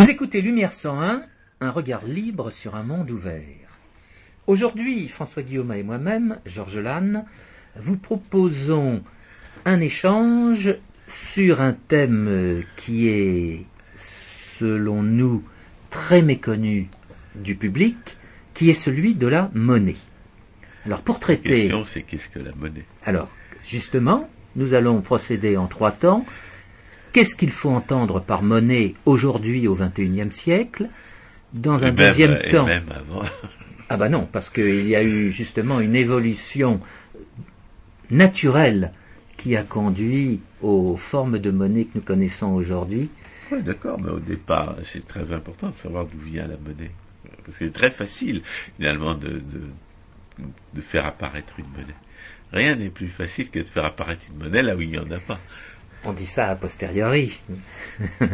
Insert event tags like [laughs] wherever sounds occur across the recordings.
Vous écoutez Lumière 101, un regard libre sur un monde ouvert. Aujourd'hui, François Guillaume et moi-même, Georges Lannes, vous proposons un échange sur un thème qui est, selon nous, très méconnu du public, qui est celui de la monnaie. Alors pour La traiter... question, c'est qu'est-ce que la monnaie? Alors, justement, nous allons procéder en trois temps. Qu'est-ce qu'il faut entendre par monnaie aujourd'hui au XXIe siècle Dans Et un même- deuxième et temps. même avant. [laughs] Ah bah non, parce qu'il y a eu justement une évolution naturelle qui a conduit aux formes de monnaie que nous connaissons aujourd'hui. Oui, d'accord, mais au départ, c'est très important de savoir d'où vient la monnaie. C'est très facile, finalement, de, de, de faire apparaître une monnaie. Rien n'est plus facile que de faire apparaître une monnaie là où il n'y en a pas. On dit ça a posteriori. [laughs]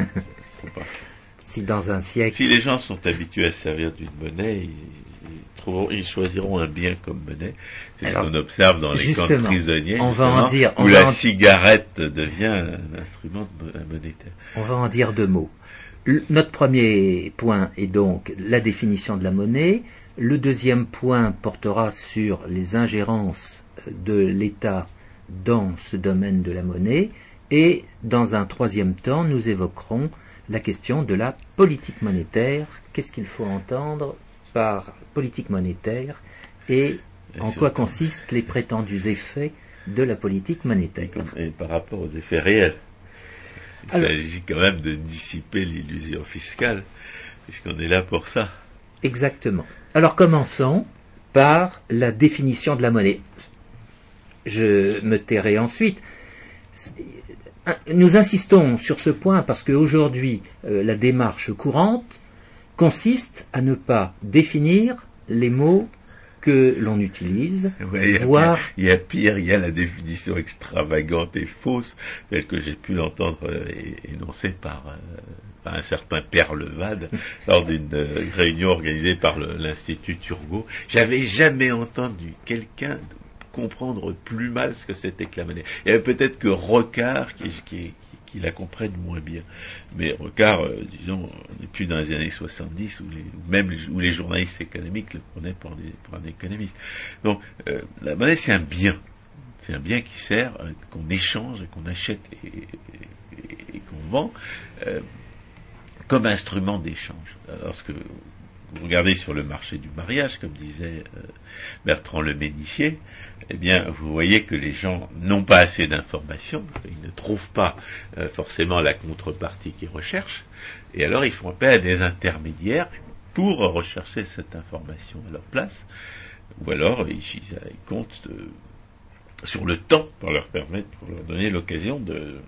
Si dans un siècle... Si les gens sont habitués à se servir d'une monnaie, ils, ils trouveront, ils choisiront un bien comme monnaie. C'est ce qu'on observe dans les camps de prisonniers, on va en dire- on où va la en- cigarette devient un instrument monétaire. On va en dire deux mots. Le- notre premier point est donc la définition de la monnaie. Le deuxième point portera sur les ingérences de l'État dans ce domaine de la monnaie. Et dans un troisième temps, nous évoquerons la question de la politique monétaire. Qu'est-ce qu'il faut entendre par politique monétaire et en quoi consistent les prétendus effets de la politique monétaire? Et par rapport aux effets réels. Il Alors- s'agit quand même de dissiper l'illusion fiscale, puisqu'on est là pour ça. Exactement. Alors commençons par la définition de la monnaie. Je me tairai ensuite. Nous insistons sur ce point parce qu'aujourd'hui, euh, la démarche courante consiste à ne pas définir les mots que l'on utilise, [laughs] Ouais, il, y a voire pire, il y a pire, il y a la définition extravagante et fausse, telle que j'ai pu l'entendre euh, énoncée par, euh, par un certain Père Levade [laughs] lors d'une euh, réunion organisée par l'Institut Turgot. J'avais jamais entendu quelqu'un comprendre plus mal ce que c'était que la monnaie. Avait peut-être que Rocard qui, qui, qui, la comprenne moins bien. Mais Rocard, euh, disons, on n'est plus dans les années 70 où les, même où les journalistes économiques le prenaient pour, pour un économiste. Donc, euh, la monnaie, c'est un bien. C'est un bien qui sert, euh, qu'on échange, et qu'on achète et, et- et qu'on vend comme instrument d'échange. Lorsque vous regardez sur le marché du mariage, comme disait Bertrand Le Ménissier, eh bien, vous voyez que les gens n'ont pas assez d'informations, ils ne trouvent pas euh, forcément la contrepartie qu'ils recherchent, et alors ils font appel à des intermédiaires pour rechercher cette information à leur place, ou alors ils, comptent sur le temps pour leur permettre, pour leur donner l'occasion de,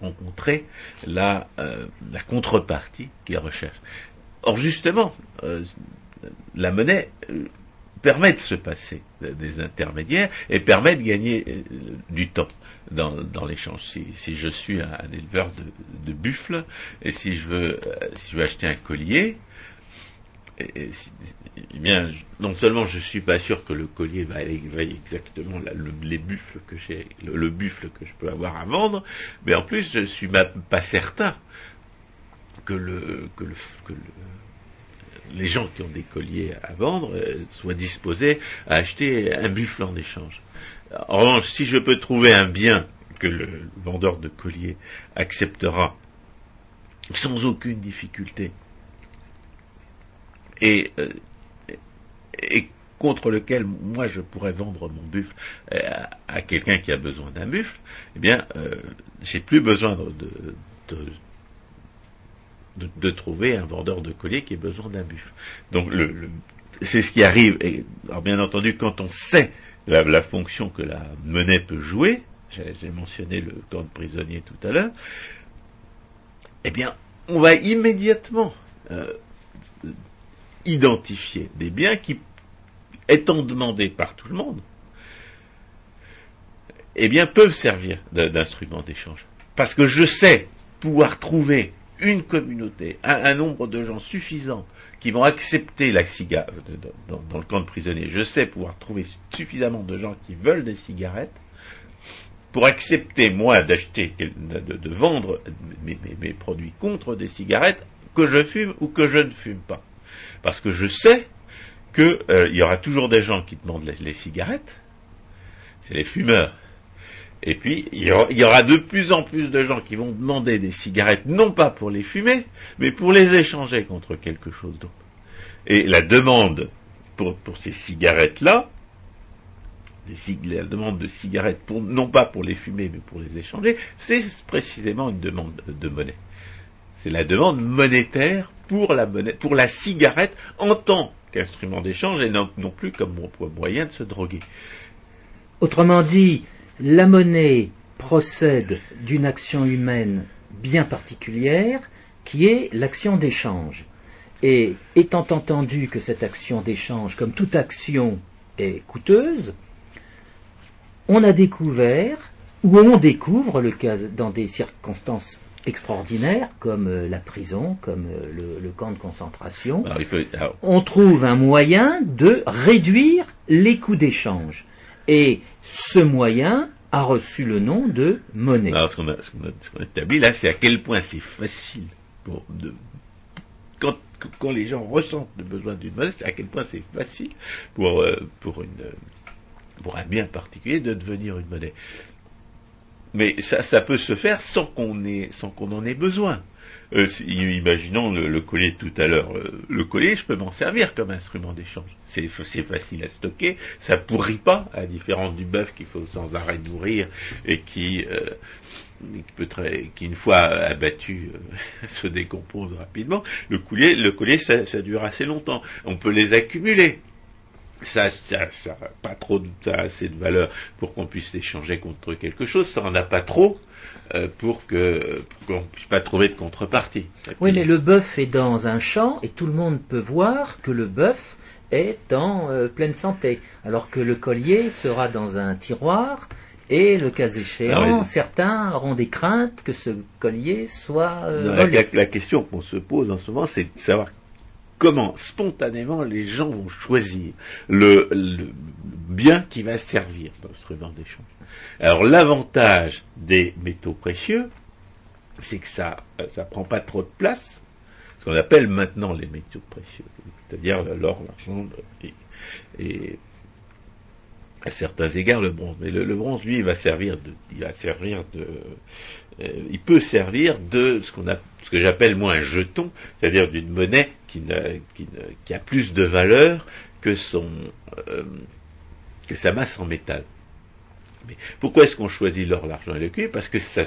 rencontrer la, euh, la contrepartie qu'ils recherchent. Or justement, euh, la monnaie permet de se passer de- des intermédiaires et permet de gagner euh, du temps dans, l'échange. Si, je suis un, éleveur de, buffles et si je veux euh, si je veux acheter un collier, eh bien, non seulement je suis pas sûr que le collier va va exactement le- les buffles que j'ai, le, le buffle que je peux avoir à vendre, mais en plus je suis ma- pas certain que le que le, que le- les gens qui ont des colliers à vendre euh, soient disposés à acheter un buffle en échange. En revanche, si je peux trouver un bien que le vendeur de colliers acceptera sans aucune difficulté et, euh, contre lequel moi je pourrais vendre mon buffle euh, à, quelqu'un qui a besoin d'un buffle, eh bien, euh, j'ai plus besoin de, de, trouver un vendeur de collier qui ait besoin d'un buffle. Donc, c'est ce qui arrive. Alors, bien entendu, quand on sait la, fonction que la monnaie peut jouer, j'ai mentionné le camp de prisonniers tout à l'heure, eh bien, on va immédiatement euh, identifier des biens qui, étant demandés par tout le monde, eh bien, peuvent servir d'instrument d'échange. Parce que je sais pouvoir trouver une communauté, un, nombre de gens suffisant qui vont accepter la cigarette dans, dans le camp de prisonniers. Je sais pouvoir trouver suffisamment de gens qui veulent des cigarettes pour accepter, moi, d'acheter, de, de vendre mes produits contre des cigarettes que je fume ou que je ne fume pas. Parce que je sais qu'il euh, y aura toujours des gens qui demandent les, cigarettes, c'est les fumeurs. Et puis, il y, aura, de plus en plus de gens qui vont demander des cigarettes, non pas pour les fumer, mais pour les échanger contre quelque chose d'autre. Et la demande pour, pour ces cigarettes-là, la demande de cigarettes, non pas pour les fumer, mais pour les échanger, c'est précisément une demande de monnaie. C'est la demande monétaire pour la monnaie, pour la cigarette en tant qu'instrument d'échange et non, non plus comme moyen de se droguer. Autrement dit, la monnaie procède d'une action humaine bien particulière qui est l'action d'échange. Et étant entendu que cette action d'échange, comme toute action, est coûteuse, on a découvert, ou on découvre le cas dans des circonstances extraordinaires, comme euh, la prison, comme euh, le, camp de concentration, on trouve un moyen de réduire les coûts d'échange. Et ce moyen a reçu le nom de monnaie. Alors, ce qu'on a, établi là, c'est à quel point c'est facile pour quand, les gens ressentent le besoin d'une monnaie, c'est à quel point c'est facile pour, euh, pour, un bien particulier de devenir une monnaie. Mais ça, ça peut se faire sans qu'on qu'on en ait besoin. Euh, imaginons le, collier tout à l'heure. Euh, le collier, je peux m'en servir comme instrument d'échange. C'est facile à stocker, ça pourrit pas, à différence du bœuf qu'il faut sans arrêt nourrir et qui, euh, peut très, qui une fois abattu [laughs] se décompose rapidement. Le collier, le collier, ça dure assez longtemps. On peut les accumuler ça, ça, ça pas trop ça assez de valeur pour qu'on puisse l'échanger contre quelque chose, ça en a pas trop euh, pour que qu'on puisse pas trouver de contrepartie. Oui, mais le bœuf est dans un champ et tout le monde peut voir que le bœuf est en euh, pleine santé, alors que le collier sera dans un tiroir et le cas échéant, ah certains auront des craintes que ce collier soit euh, la, la, question qu'on se pose en ce moment, c'est de savoir comment spontanément les gens vont choisir le, bien qui va servir d'instrument d'échange. Alors l'avantage des métaux précieux, c'est que ça ça prend pas trop de place, ce qu'on appelle maintenant les métaux précieux, c'est-à-dire l'or, l'argent et, à certains égards le bronze. Mais le, bronze, lui, il va servir de, il va servir de, euh, il peut servir de ce qu'on a, ce que j'appelle moi un jeton, c'est-à-dire d'une monnaie qui, a plus de valeur que son euh, que sa masse en métal. Mais pourquoi est-ce qu'on choisit l'or, l'argent et le cuivre? Parce que ça,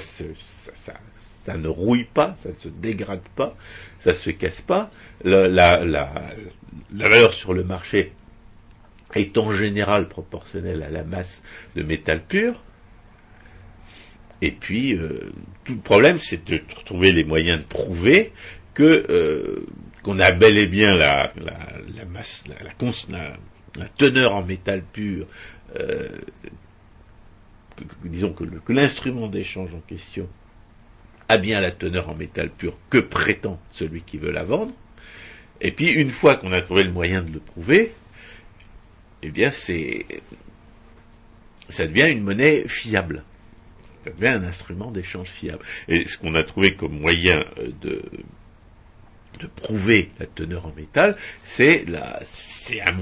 ne rouille pas, ça ne se dégrade pas, ça ne se casse pas. La, valeur sur le marché est en général proportionnelle à la masse de métal pur. Et puis, euh, tout le problème, c'est de trouver les moyens de prouver que euh, qu'on a bel et bien la, la, masse, la, la, teneur en métal pur, euh, disons que, l'instrument d'échange en question a bien la teneur en métal pur que prétend celui qui veut la vendre. Et puis une fois qu'on a trouvé le moyen de le prouver, eh bien c'est ça devient une monnaie fiable. Ça devient un instrument d'échange fiable. Et ce qu'on a trouvé comme moyen de de prouver la teneur en métal, c'est la, c'est un,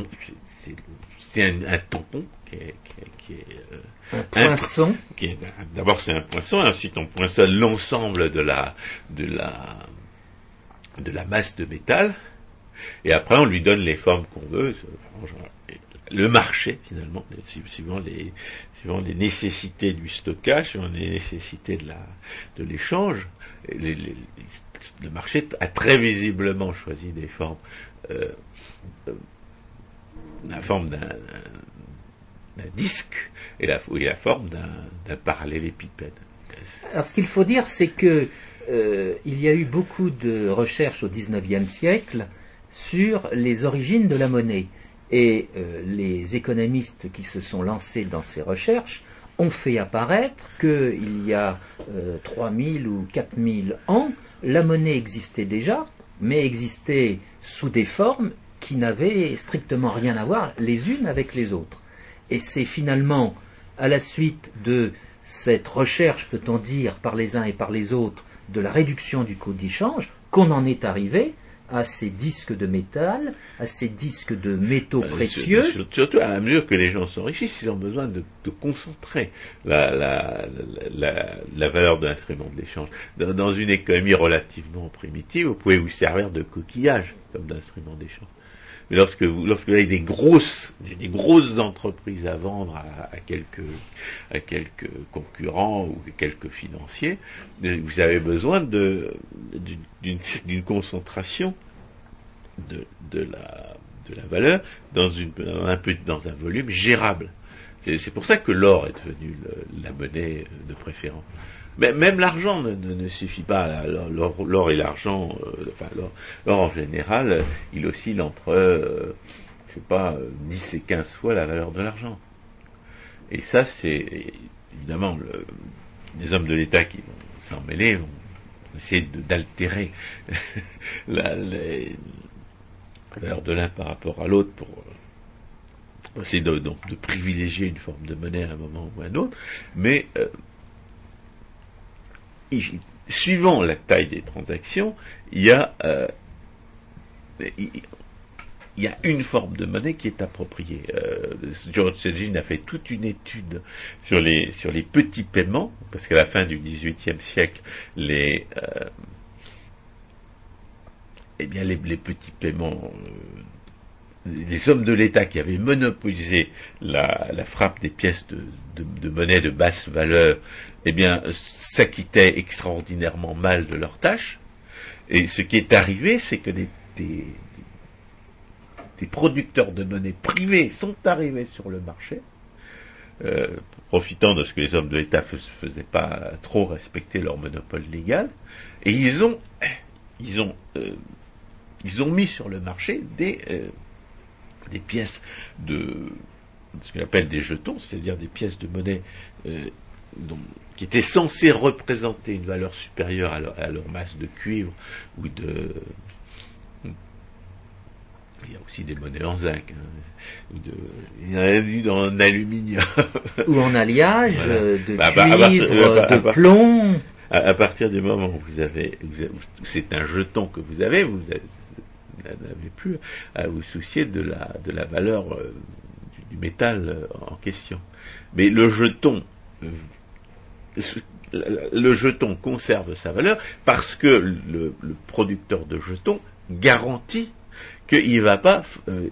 c'est un, tampon qui est, qui est, euh, un poinçon. d'abord c'est un poinçon, ensuite on poinçonne l'ensemble de la, de la, de la masse de métal, et après on lui donne les formes qu'on veut. Le marché finalement, suivant les, suivant les nécessités du stockage, suivant les nécessités de la, de l'échange, le marché a très visiblement choisi des formes, euh, euh, la forme d'un, disque et la, forme d'un, parallélépipède. Alors ce qu'il faut dire, c'est que euh, il y a eu beaucoup de recherches au XIXe siècle sur les origines de la monnaie. Et les économistes qui se sont lancés dans ces recherches ont fait apparaître qu'il y a 3000 ou 4000 ans, la monnaie existait déjà, mais existait sous des formes qui n'avaient strictement rien à voir les unes avec les autres. Et c'est finalement à la suite de cette recherche, peut-on dire, par les uns et par les autres, de la réduction du coût d'échange, qu'on en est arrivé à ces disques de métal, à ces disques de métaux Bah, précieux. sur- Surtout à mesure que les gens s'enrichissent, ils ont besoin de, de concentrer la, la, la, la valeur de l'instrument de l'échange. Dans, dans une économie relativement primitive, vous pouvez vous servir de coquillage comme d'instrument d'échange. Mais lorsque vous, lorsque vous avez des grosses, des grosses entreprises à vendre à, à quelques, à quelques concurrents ou quelques financiers, euh, vous avez besoin de, d'une, d'une- concentration de, de la, de la valeur dans, une, dans un dans un volume gérable. C'est pour ça que l'or est devenu le- la monnaie de préférence. Mais même l'argent ne, ne- suffit pas. L'or, et l'argent, euh, enfin l'or, en général, il oscille entre, euh, je sais pas, euh, 10 et 15 fois la valeur de l'argent. Et ça, c'est évidemment le- les hommes de l'État qui vont s'en mêler vont essayer d'altérer [laughs] la, valeur de l'un par rapport à l'autre pour, essayer de, donc, de privilégier une forme de monnaie à un moment ou à un autre. Mais euh, suivant la taille des transactions, il y a euh, il, y a une forme de monnaie qui est appropriée. Euh, George Sedgin a fait toute une étude sur les sur les petits paiements, parce qu'à la fin du XVIIIe siècle, les euh, eh bien les, les petits paiements, euh, les hommes de l'État qui avaient monopolisé la, frappe des pièces de, monnaie de basse valeur, eh bien s'acquittaient extraordinairement mal de leurs tâches. Et ce qui est arrivé, c'est que des producteurs de monnaie privés sont arrivés sur le marché, euh, profitant de ce que les hommes de l'État ne faisaient pas trop respecter leur monopole légal, et ils ont, ils ont, euh, ils ont mis sur le marché des, euh, des pièces de ce qu'on appelle des jetons, c'est-à-dire des pièces de monnaie euh, dont- qui étaient censées représenter une valeur supérieure à leur, à leur masse de cuivre ou de il y a aussi des monnaies en zinc, hein, de, il y en a eu en aluminium. [laughs] ou en alliage, Voilà. de Bah, bah, cuivre, bah, de plomb. À, à partir du moment où vous avez, vous avez- c'est un jeton que vous avez, vous avez- vous n'avez plus à vous soucier de la, de la valeur euh, du, du métal euh, en question. Mais le jeton, euh, le jeton conserve sa valeur parce que le, le producteur de jetons garantit qu'il va pas euh,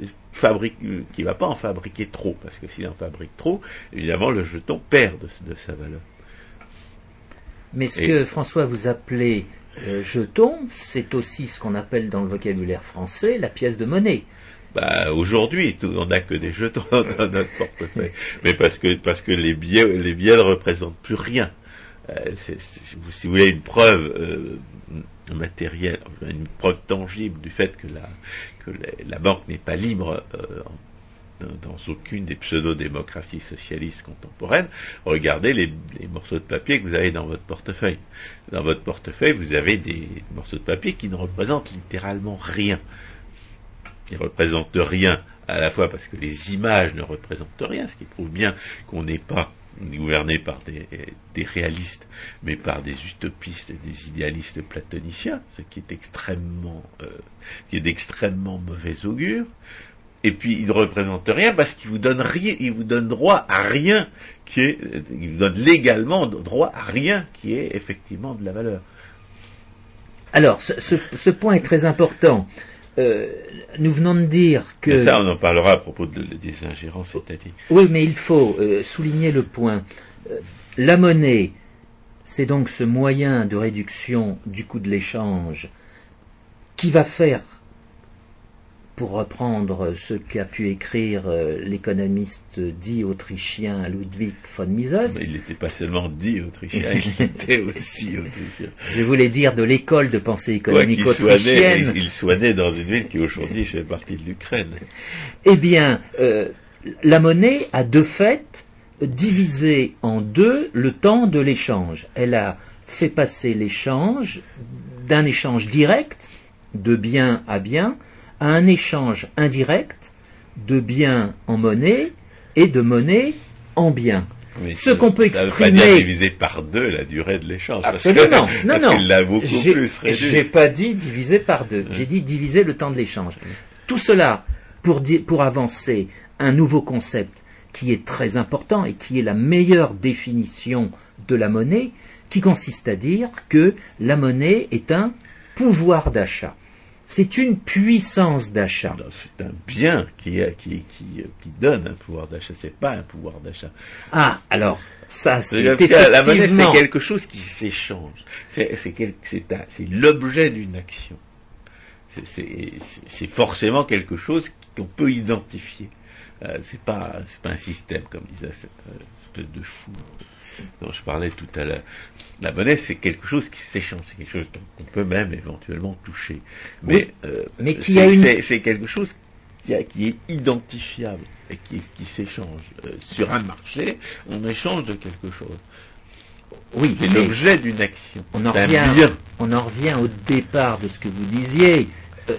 va pas en fabriquer trop, parce que s'il en fabrique trop, évidemment le jeton perd de, de sa valeur. Mais ce Et- que François vous appelez euh, jeton, c'est aussi ce qu'on appelle dans le vocabulaire français la pièce de monnaie. Bah, aujourd'hui, on n'a que des jetons [laughs] dans notre portefeuille. Mais parce que, parce que les billets, les billets ne représentent plus rien. Euh, si, vous, voulez une preuve euh, matérielle, une preuve tangible du fait que la, que la, banque n'est pas libre euh, dans, aucune des pseudo-démocraties socialistes contemporaines, regardez les, morceaux de papier que vous avez dans votre portefeuille. Dans votre portefeuille, vous avez des morceaux de papier qui ne représentent littéralement rien qui ne représente rien à la fois parce que les images ne représentent rien, ce qui prouve bien qu'on n'est pas gouverné par des, réalistes, mais par des utopistes des idéalistes platoniciens, ce qui est extrêmement, euh, qui est d'extrêmement mauvais augure. Et puis il ne représente rien parce qu'il vous donne rien, il vous donne droit à rien qui est, il vous donne légalement droit à rien qui est effectivement de la valeur. Alors, ce, ce- ce point est très important. Euh, nous venons de dire que... Mais ça, on en parlera à propos de- des ingérences étatiques. Oui, mais il faut euh, souligner le point. Euh, la monnaie, c'est donc ce moyen de réduction du coût de l'échange qui va faire, pour reprendre ce qu'a pu écrire euh, l'économiste dit autrichien Ludwig von Mises, Mais il n'était pas seulement dit autrichien, il [laughs] était aussi autrichien. je voulais dire de l'école de pensée économique qu'il soit né, autrichienne, il soit né dans une ville qui aujourd'hui fait partie de l'Ukraine. Eh bien, euh, la monnaie a de fait divisé en deux le temps de l'échange. Elle a fait passer l'échange d'un échange direct, de bien à bien, à un échange indirect, de bien en monnaie et de monnaie en bien. Mais Ce qu'on peut Ça veut pas dire exprimer. diviser par deux la durée de l'échange. parce Absolument. que- [laughs] Non, parce non. l'a beaucoup plus. J'ai pas dit diviser par deux. J'ai dit diviser le temps de l'échange. Tout cela pour, pour avancer un nouveau concept qui est très important et qui est la meilleure définition de la monnaie, qui consiste à dire que la monnaie est un pouvoir d'achat. C'est une puissance d'achat. C'est un bien qui, a- qui, qui, qui donne un pouvoir d'achat. C'est pas un pouvoir d'achat. Ah, alors, ça c'est que La monnaie, effectivement... c'est quelque chose qui s'échange. C'est c'est quel- c'est un- c'est l'objet d'une action. C'est- forcément quelque chose qu'on peut identifier. Euh, c'est pas pas un système comme disait cette euh, espèce de fou dont je parlais tout à l'heure. La monnaie, c'est quelque chose qui s'échange, c'est quelque chose qu'on peut même éventuellement toucher. Mais, Oui, euh, mais qui c'est- a une- c'est- c'est quelque chose qui, a- qui est identifiable et qui, qui s'échange. Euh, sur un marché, on échange de quelque chose. Oui, C'est l'objet d'une action. En, revient, on en revient au départ de ce que vous disiez. Euh,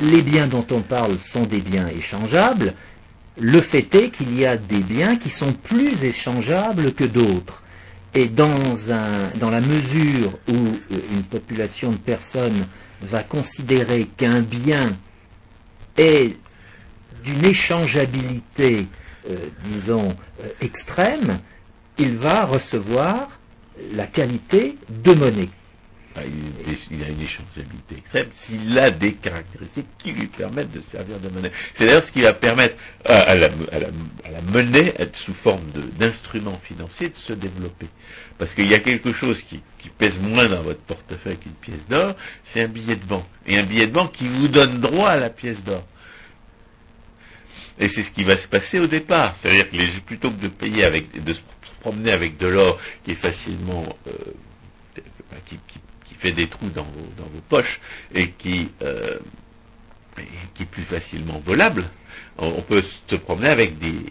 les biens dont on parle sont des biens échangeables. Le fait est qu'il y a des biens qui sont plus échangeables que d'autres. Et dans, la mesure où euh, une population de personnes va considérer qu'un bien est d'une échangeabilité, euh, disons, euh, extrême, il va recevoir la qualité de monnaie. Ah, il, a une échangeabilité extrême s'il a des caractéristiques qui lui permettent de servir de monnaie. C'est d'ailleurs ce qui va permettre à, la, monnaie, sous forme d'instrument financier, de se développer. Parce qu'il y a quelque chose qui, pèse moins dans votre portefeuille qu'une pièce d'or, c'est un billet de banque. Et un billet de banque qui vous donne droit à la pièce d'or. Et c'est ce qui va se passer au départ. C'est-à-dire que plutôt que de payer avec, de se promener avec de l'or qui est facilement, euh, qui fait des trous dans vos, dans vos poches et qui, euh, qui est plus facilement volable, on, peut se promener avec des,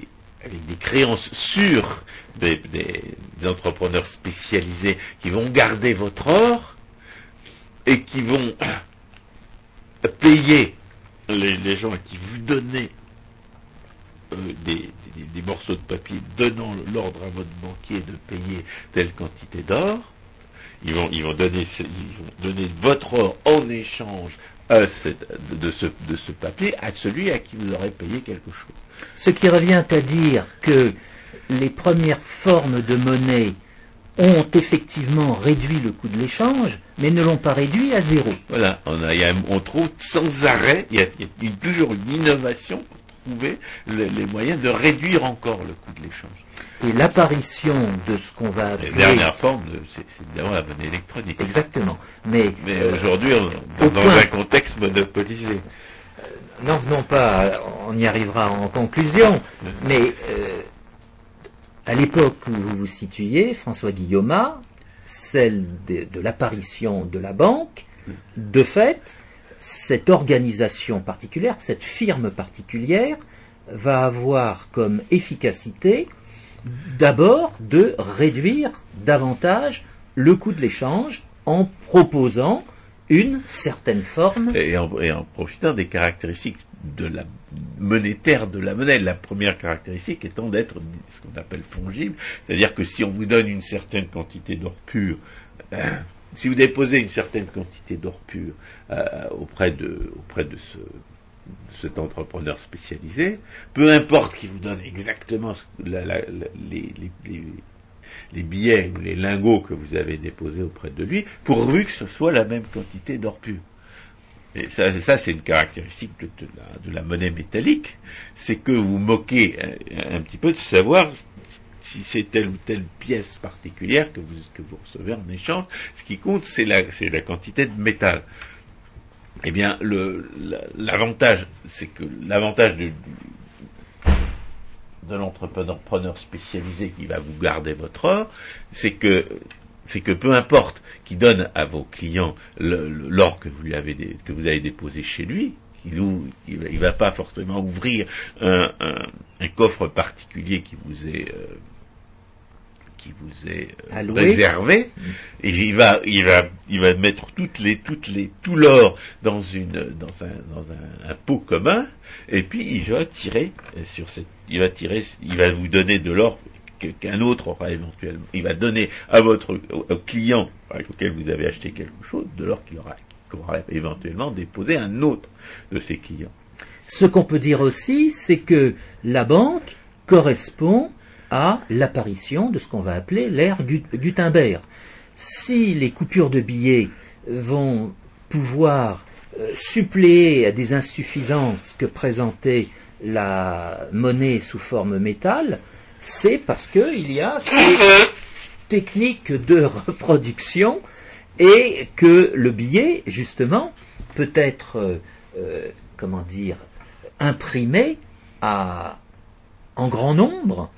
avec des créances sûres des, des- entrepreneurs spécialisés qui vont garder votre or et qui vont [coughs] payer les, gens à qui vous donnez euh, des- des morceaux de papier donnant l'ordre à votre banquier de payer telle quantité d'or. Ils vont, ils vont donner, ce- ils vont donner votre or en échange à cette- de, ce, de ce papier à celui à qui vous aurez payé quelque chose. Ce qui revient à dire que les premières formes de monnaie ont effectivement réduit le coût de l'échange, mais ne l'ont pas réduit à zéro. Voilà, on, a, on trouve sans arrêt, il y a, il y a une- toujours une innovation pour trouver le- les moyens de réduire encore le coût de l'échange. Et l'apparition de ce qu'on va La appeler... dernière forme, de- c'est évidemment la monnaie électronique. Exactement. Mais, Mais euh, aujourd'hui, est dans point- un contexte monopolisé. n'en venons pas, on y arrivera en conclusion, mais euh, à l'époque où vous vous situiez, François Guillaume, celle de, de l'apparition de la banque, de fait, cette organisation particulière, cette firme particulière, va avoir comme efficacité d'abord de réduire davantage le coût de l'échange en proposant une certaine forme et en, profitant des caractéristiques de la monétaire de la monnaie. La première caractéristique étant d'être ce qu'on appelle fongible, c'est-à-dire que si on vous donne une certaine quantité d'or pur, euh, si vous déposez une certaine quantité d'or pur euh, auprès de auprès de ce cet entrepreneur spécialisé, peu importe qu'il vous donne exactement les, les- billets ou les lingots que vous avez déposés auprès de lui, pourvu que ce soit la même quantité d'or pur. Et ça, c'est une caractéristique de, la, monnaie métallique, c'est que vous moquez un, petit peu de savoir si c'est telle ou telle pièce particulière que vous, que recevez en échange. Ce qui compte, c'est la quantité de métal. Eh bien, l'avantage, c'est que l'avantage du, de l'entrepreneur spécialisé qui va vous garder votre or, c'est que c'est que peu importe qu'il donne à vos clients l'or que vous lui avez que vous avez déposé chez lui, il il va, pas forcément ouvrir un coffre particulier qui vous est euh, qui vous est euh, Alloué. réservé et il va il va il va mettre toutes les toutes les tout l'or dans une dans un dans un, un pot commun et puis il va tirer euh, sur cette il va tirer il va vous donner de l'or qu'un autre aura éventuellement. Il va donner à votre client auquel vous avez acheté quelque chose de l'or qu'il aura, aura éventuellement déposé un autre de ses clients. Ce qu'on peut dire aussi, c'est que la banque correspond à l'apparition de ce qu'on va appeler l'ère Gutenberg. Si les coupures de billets vont pouvoir euh, suppléer à des insuffisances que présentait la monnaie sous forme métal, c'est parce qu'il y a ces techniques de reproduction et que le billet, justement, peut être, euh, euh, comment dire, imprimé en grand nombre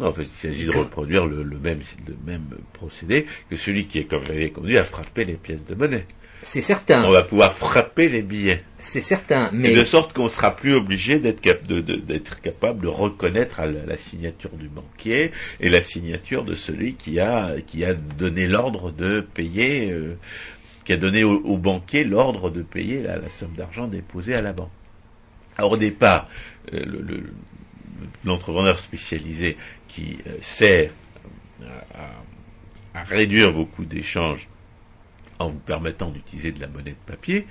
en fait, il s'agit de reproduire le, même, le même procédé que celui qui est, comme j'avais conduit, à frapper les pièces de monnaie. C'est certain. On va pouvoir frapper les billets. C'est certain, mais... de sorte qu'on sera plus obligé d'être capable de reconnaître la, signature du banquier et la signature de celui qui a, qui a donné l'ordre de payer, euh, qui a donné au, banquier l'ordre de payer la, somme d'argent déposée à la banque. Alors au départ, euh, l'entrepreneur spécialisé qui euh, sert à, réduire vos coûts d'échange en vous permettant d'utiliser de la monnaie de papier,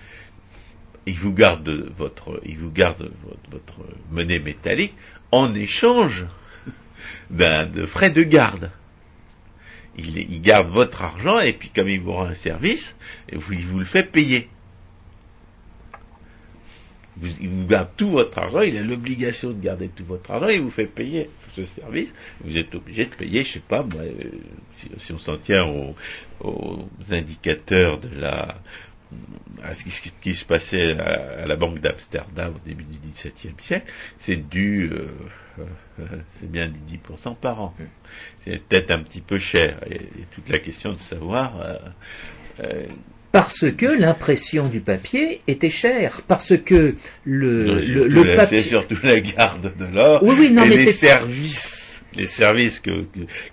il vous garde votre, il vous garde votre, monnaie métallique en échange d'un [laughs] de frais de garde. Il, garde votre argent et puis comme il vous rend un service, il vous le fait payer il vous garde tout votre argent, il a l'obligation de garder tout votre argent, il vous fait payer ce service, vous êtes obligé de payer, je sais pas, moi, euh, si, on s'en tient aux, indicateurs de la à ce qui, se passait à, la Banque d'Amsterdam au début du XVIIe siècle, c'est du euh, euh, c'est bien du 10% par an. C'est peut-être un petit peu cher. Et, toute la question de savoir parce que l'impression du papier était chère, parce que le, le, papier... C'est surtout la garde de l'or oui, oui, non, et mais les services, les services que,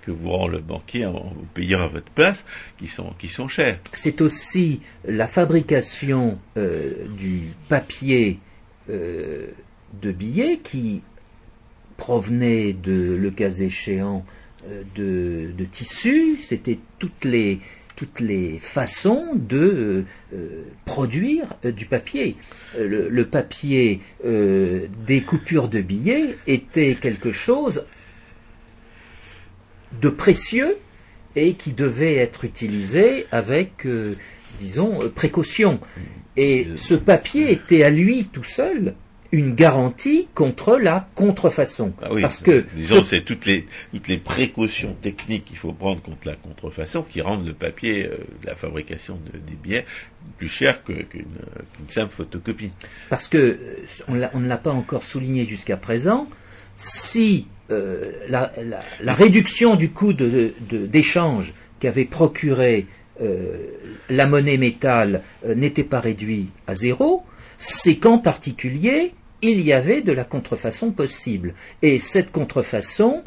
que, vous rend le banquier en vous payant à votre place, qui sont, qui sont chers. C'est aussi la fabrication euh, du papier euh, de billets qui provenait de, le cas échéant, euh, de, de tissus, c'était toutes les toutes les façons de euh, produire euh, du papier. Euh, le, papier des coupures de billets était quelque chose de précieux et qui devait être utilisé avec, disons, précaution. Et ce papier était à lui tout seul une garantie contre la contrefaçon. Ah parce que disons c'est toutes les toutes les précautions techniques qu'il faut prendre contre la contrefaçon qui rendent le papier euh, de la fabrication des billets plus cher qu'une simple photocopie. Parce que euh, on, ne l'a pas encore souligné jusqu'à présent. Si euh, la, réduction du coût d'échange de, qu'avait procuré la monnaie métal n'était pas réduite à zéro, c'est qu'en particulier, il y avait de la contrefaçon possible. Et cette contrefaçon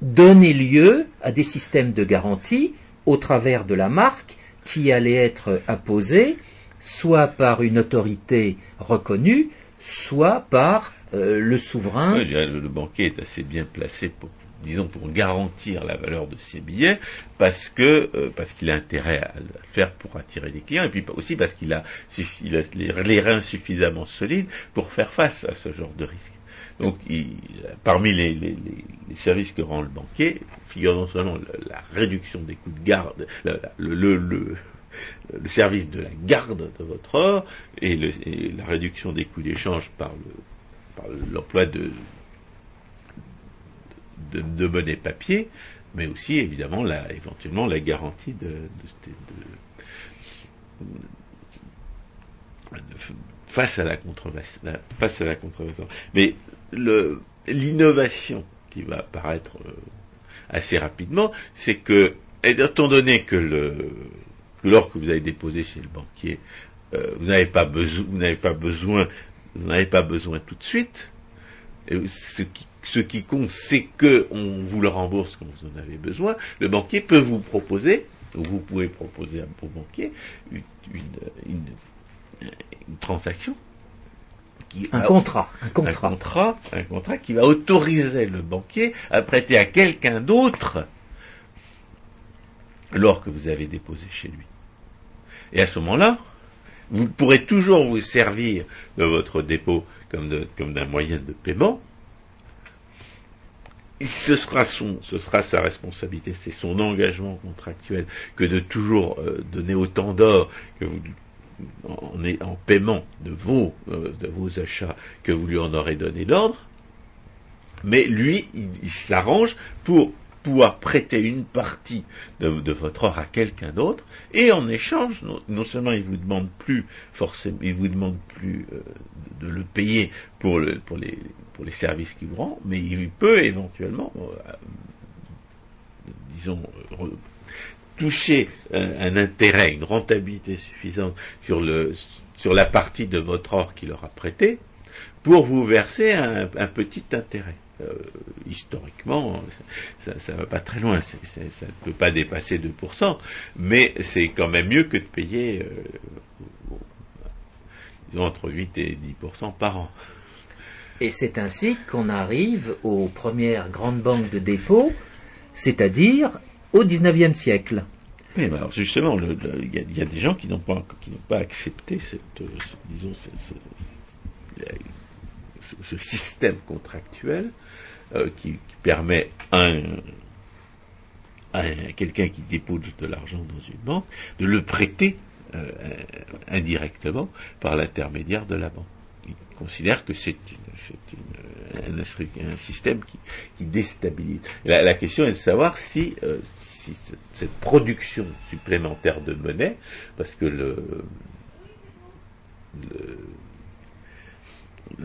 donnait lieu à des systèmes de garantie au travers de la marque qui allait être imposée soit par une autorité reconnue, soit par euh, le souverain. le banquier est assez bien placé pour disons pour garantir la valeur de ses billets, parce que euh, parce qu'il a intérêt à le faire pour attirer des clients, et puis aussi parce qu'il a, les, reins suffisamment solides pour faire face à ce genre de risque. Donc, parmi les, services que rend le banquier, figure non seulement la, réduction des coûts de garde, le, le, service de la garde de votre or et, la réduction des coûts d'échange par l'emploi de de, monnaie papier, mais aussi évidemment la, éventuellement la garantie de, face à la. Face à la contrefaçon. Mais l'innovation qui va apparaître euh, assez rapidement, c'est que, étant donné que le l'or que vous avez déposé chez le banquier, euh, vous n'avez pas n'avez pas besoin, vous n'avez pas besoin tout de suite. ce qui ce qui compte, c'est que on vous le rembourse quand vous en avez besoin. Le banquier peut vous proposer, ou vous pouvez proposer à vos banquier, une, une, transaction qui Un va- contrat, un un contrat. contrat, un contrat qui va autoriser le banquier à prêter à quelqu'un d'autre l'or que vous avez déposé chez lui. Et à ce moment-là, vous pourrez toujours vous servir de votre dépôt comme d'un moyen de paiement. Ce sera son, ce sera sa responsabilité, c'est son engagement contractuel que de toujours euh, donner autant d'or en, en paiement de vos, euh, de vos achats que vous lui en aurez donné l'ordre, mais lui, il, il s'arrange pour pouvoir prêter une partie de, votre or à quelqu'un d'autre, et en échange, non, non seulement il vous demande plus forcément, il vous demande plus euh, de, de le payer pour, le, pour, les, pour les services qu'il vous rend, mais il peut éventuellement, euh, disons, toucher un, intérêt, une rentabilité suffisante sur, le, sur la partie de votre or qu'il aura prêté pour vous verser un, petit intérêt. Euh, historiquement, ça ne va pas très loin, ça ne peut pas dépasser 2%, mais c'est quand même mieux que de payer euh, disons, entre 8 et 10% par an. Et c'est ainsi qu'on arrive aux premières grandes banques de dépôt, c'est-à-dire au XIXe siècle. Mais alors justement, il y, a- des gens qui n'ont pas, qui n'ont pas accepté cette, euh, ce- disons, ce, système contractuel euh, qui, permet à, un- à un- quelqu'un qui dépose de l'argent dans une banque de le prêter euh, indirectement par l'intermédiaire de la banque. Ils considèrent que c'est un, système qui, déstabilise. La, question est de savoir si, euh, cette, production supplémentaire de monnaie, parce que le,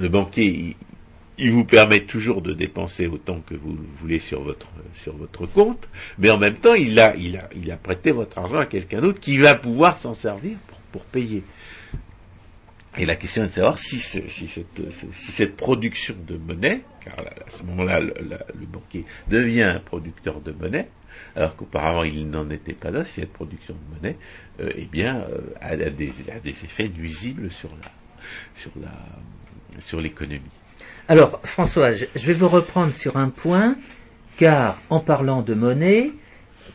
banquier, il, vous permet toujours de dépenser autant que vous le voulez sur votre sur votre compte, mais en même temps, il a il a prêté votre argent à quelqu'un d'autre qui va pouvoir s'en servir pour payer. Et la question est de savoir si, si, cette, si cette production de monnaie, car à ce moment-là, le, le banquier devient un producteur de monnaie, alors qu'auparavant il n'en était pas là, si cette production de monnaie, euh, eh bien, euh, a, a des, a des effets nuisibles sur la, sur la, sur l'économie. Alors, François, je vais vous reprendre sur un point, car en parlant de monnaie,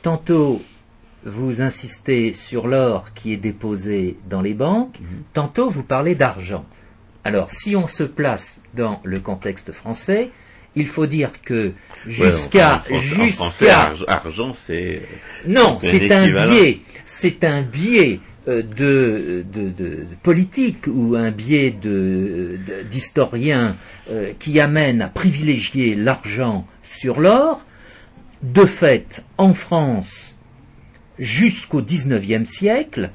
tantôt vous insistez sur l'or qui est déposé dans les banques, tantôt vous parlez d'argent. Alors, si on se place dans le contexte français, il faut dire que jusqu'à Ouais, jusqu'à argent, c'est non, C'est un biais. C'est un biais euh, de, de, de- de politique ou un biais d'historien euh, qui amène à privilégier l'argent sur l'or. De fait, en France, jusqu'au XIXe siècle,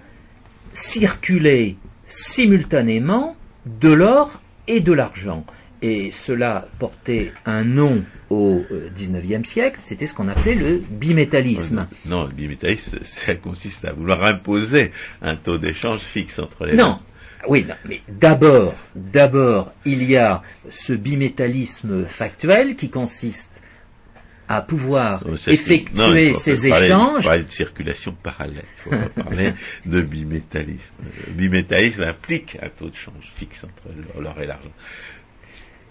circulait simultanément de l'or et de l'argent. Et cela portait un nom au euh, XIXe siècle, c'était ce qu'on appelait le bimétallisme. Non, le bimétallisme, [laughs] ça consiste à vouloir imposer un taux d'échange fixe entre les Non. Oui, non, mais d'abord, d'abord, il y a ce bimétallisme factuel qui consiste à pouvoir non, effectuer ces parler- échanges. parler de circulation parallèle. Il faut parler de bimétallisme. Le bimétallisme implique un taux de change fixe entre l'or et l'argent.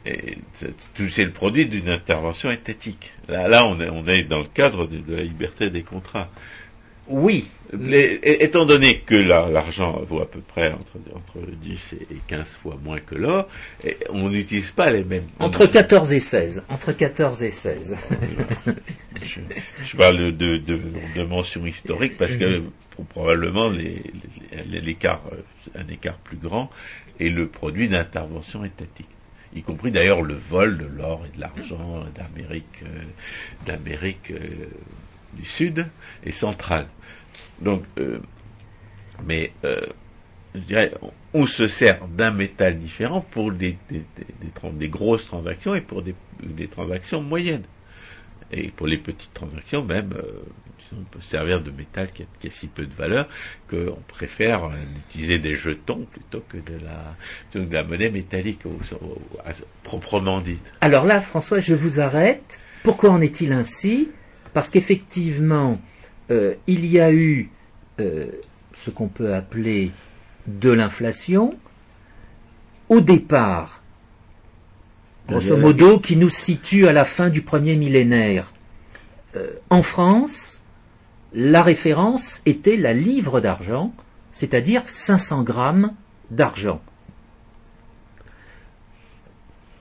Et c'est le produit d'une intervention étatique. Là, là on, est, on est dans le cadre de, de la liberté des contrats. Oui, Mais, étant donné que la- l'argent vaut à peu près entre, entre 10 et et 15 fois moins que l'or, on n'utilise pas les mêmes... entre 14 et 16. Entre 14 et 16. Je, je parle de, de, de, de mention historique parce que probablement l'écart, un écart plus grand est le produit d'interventions étatiques, y compris d'ailleurs le vol de l'or et de l'argent d'Amérique, euh, d'Amérique euh, du Sud et centrale. Donc, euh, mais euh, je dirais, on, se sert d'un métal différent pour des, grosses transactions et pour des, transactions moyennes. Et pour les petites transactions, même, euh, on peut se servir de métal qui a, si peu de valeur qu'on préfère utiliser des jetons plutôt que de la, monnaie métallique proprement dite. Alors là, François, je vous arrête. Pourquoi en est-il ainsi? Parce qu'effectivement, euh, il y a eu euh, ce qu'on peut appeler de l'inflation, au départ, grosso modo, qui nous situe à la fin du premier millénaire. Euh, en France, la référence était la livre d'argent, c'est-à-dire 500 grammes d'argent.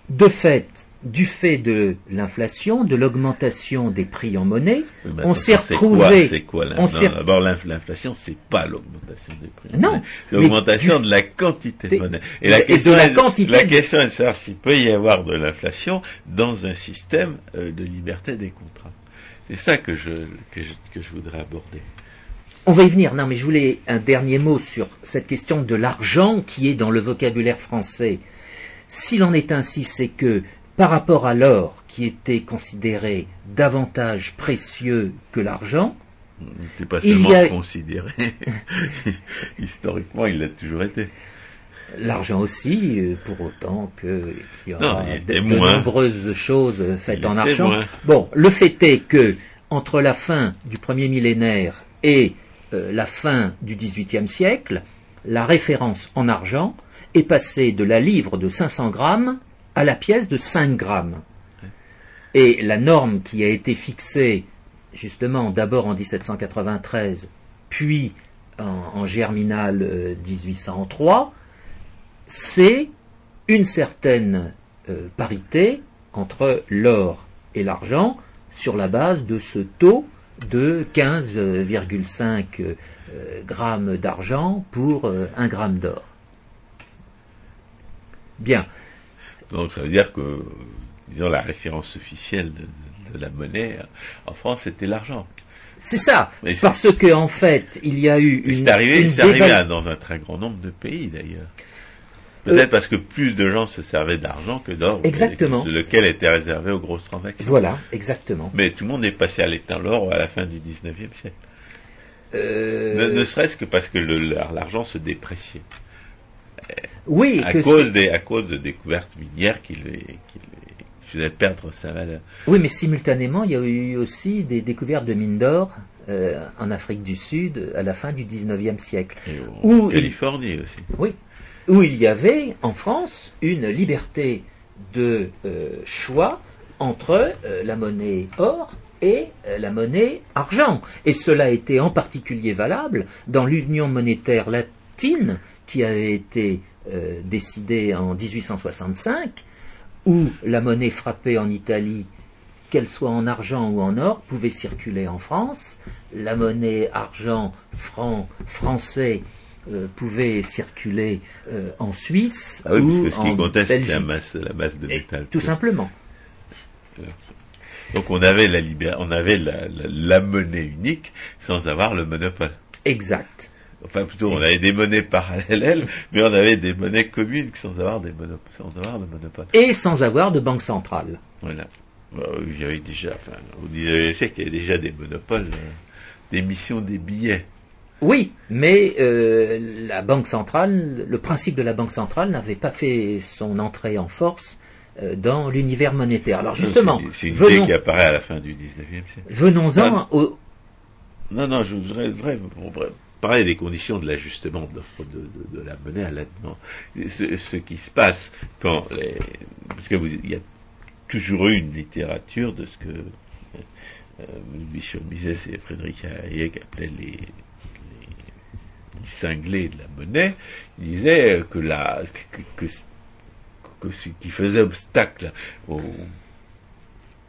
De fait, du fait de l'inflation, de l'augmentation des prix en monnaie, on s'est retrouvé. C'est quoi, D'abord, l'inflation, c'est pas l'augmentation des prix. Non. L'augmentation de la quantité de monnaie. Et la question, de la quantité. La question est de savoir s'il peut y avoir de l'inflation dans un système euh, de liberté des contrats. C'est ça que je, que je, que je voudrais aborder. On va y venir. Non, mais je voulais un dernier mot sur cette question de l'argent qui est dans le vocabulaire français. S'il en est ainsi, c'est que par rapport à l'or qui était considéré davantage précieux que l'argent, c'est pas seulement a... considéré. [laughs] Historiquement, il l'a toujours été. L'argent aussi, euh, pour autant qu'il y aura de, nombreuses choses faites en argent. Bon, le fait est que entre la fin du premier millénaire et euh, la fin du XVIIIe siècle, la référence en argent est passée de la livre de 500 grammes à la pièce de 5 grammes. Et la norme qui a été fixée justement d'abord en 1793, puis en, germinal 1803, euh, c'est une certaine euh, parité entre l'or et l'argent sur la base de ce taux de 15,5 euh, grammes d'argent pour un gramme d'or. Bien. Donc ça veut dire que, disons, la référence officielle de, la monnaie en France, c'était l'argent. C'est ça, parce que en fait, il y a eu une. C'est arrivé, c'est arrivé dans un très grand nombre de pays d'ailleurs. Peut-être parce que plus de gens se servaient d'argent que d'or, exactement, lequel était réservé aux grosses transactions. Voilà, exactement. Mais tout le monde est passé à l'état l'or à la fin du 19e siècle. Euh... Ne, serait-ce que parce que l'argent se dépréciait. Oui, à cause des à cause de découvertes minières qui, les, faisaient perdre sa valeur. Oui, mais simultanément, il y a eu aussi des découvertes de mines d'or euh, en Afrique du Sud à la fin du 19e siècle. Et en Californie aussi. Oui, où il y avait en France une liberté de euh, choix entre euh, la monnaie or et la monnaie argent. Et cela était en particulier valable dans l'union monétaire latine qui avait été euh, décidé en 1865, où la monnaie frappée en Italie, qu'elle soit en argent ou en or, pouvait circuler en France. La monnaie argent franc français euh, pouvait circuler euh, en Suisse ah oui, ou parce que ce qui comptait, c'était la masse, la masse de métal. tout simplement. Donc on avait la on avait la monnaie unique sans avoir le monopole. Exact. Enfin, plutôt, on avait des monnaies parallèles, mais on avait des monnaies communes sans avoir, des sans avoir de monopole. Et sans avoir de banque centrale. Voilà. Bah, il y avait déjà, enfin, au 19 siècle, il y avait déjà des monopoles euh, d'émission des billets. Oui, mais euh, la banque centrale, le principe de la banque centrale n'avait pas fait son entrée en force euh, dans l'univers monétaire. Alors justement, c'est une idée qui apparaît à la fin du 19e siècle. Venons-en au... Non, non, je voudrais, vraiment parler des conditions de l'ajustement de l'offre de, la monnaie à la Ce, qui se passe quand les, parce que il y a toujours eu une littérature de ce que euh, Michel Mises et Frédéric Hayek appelaient les, les, cinglés de la monnaie, disaient que la que ce qui faisait obstacle au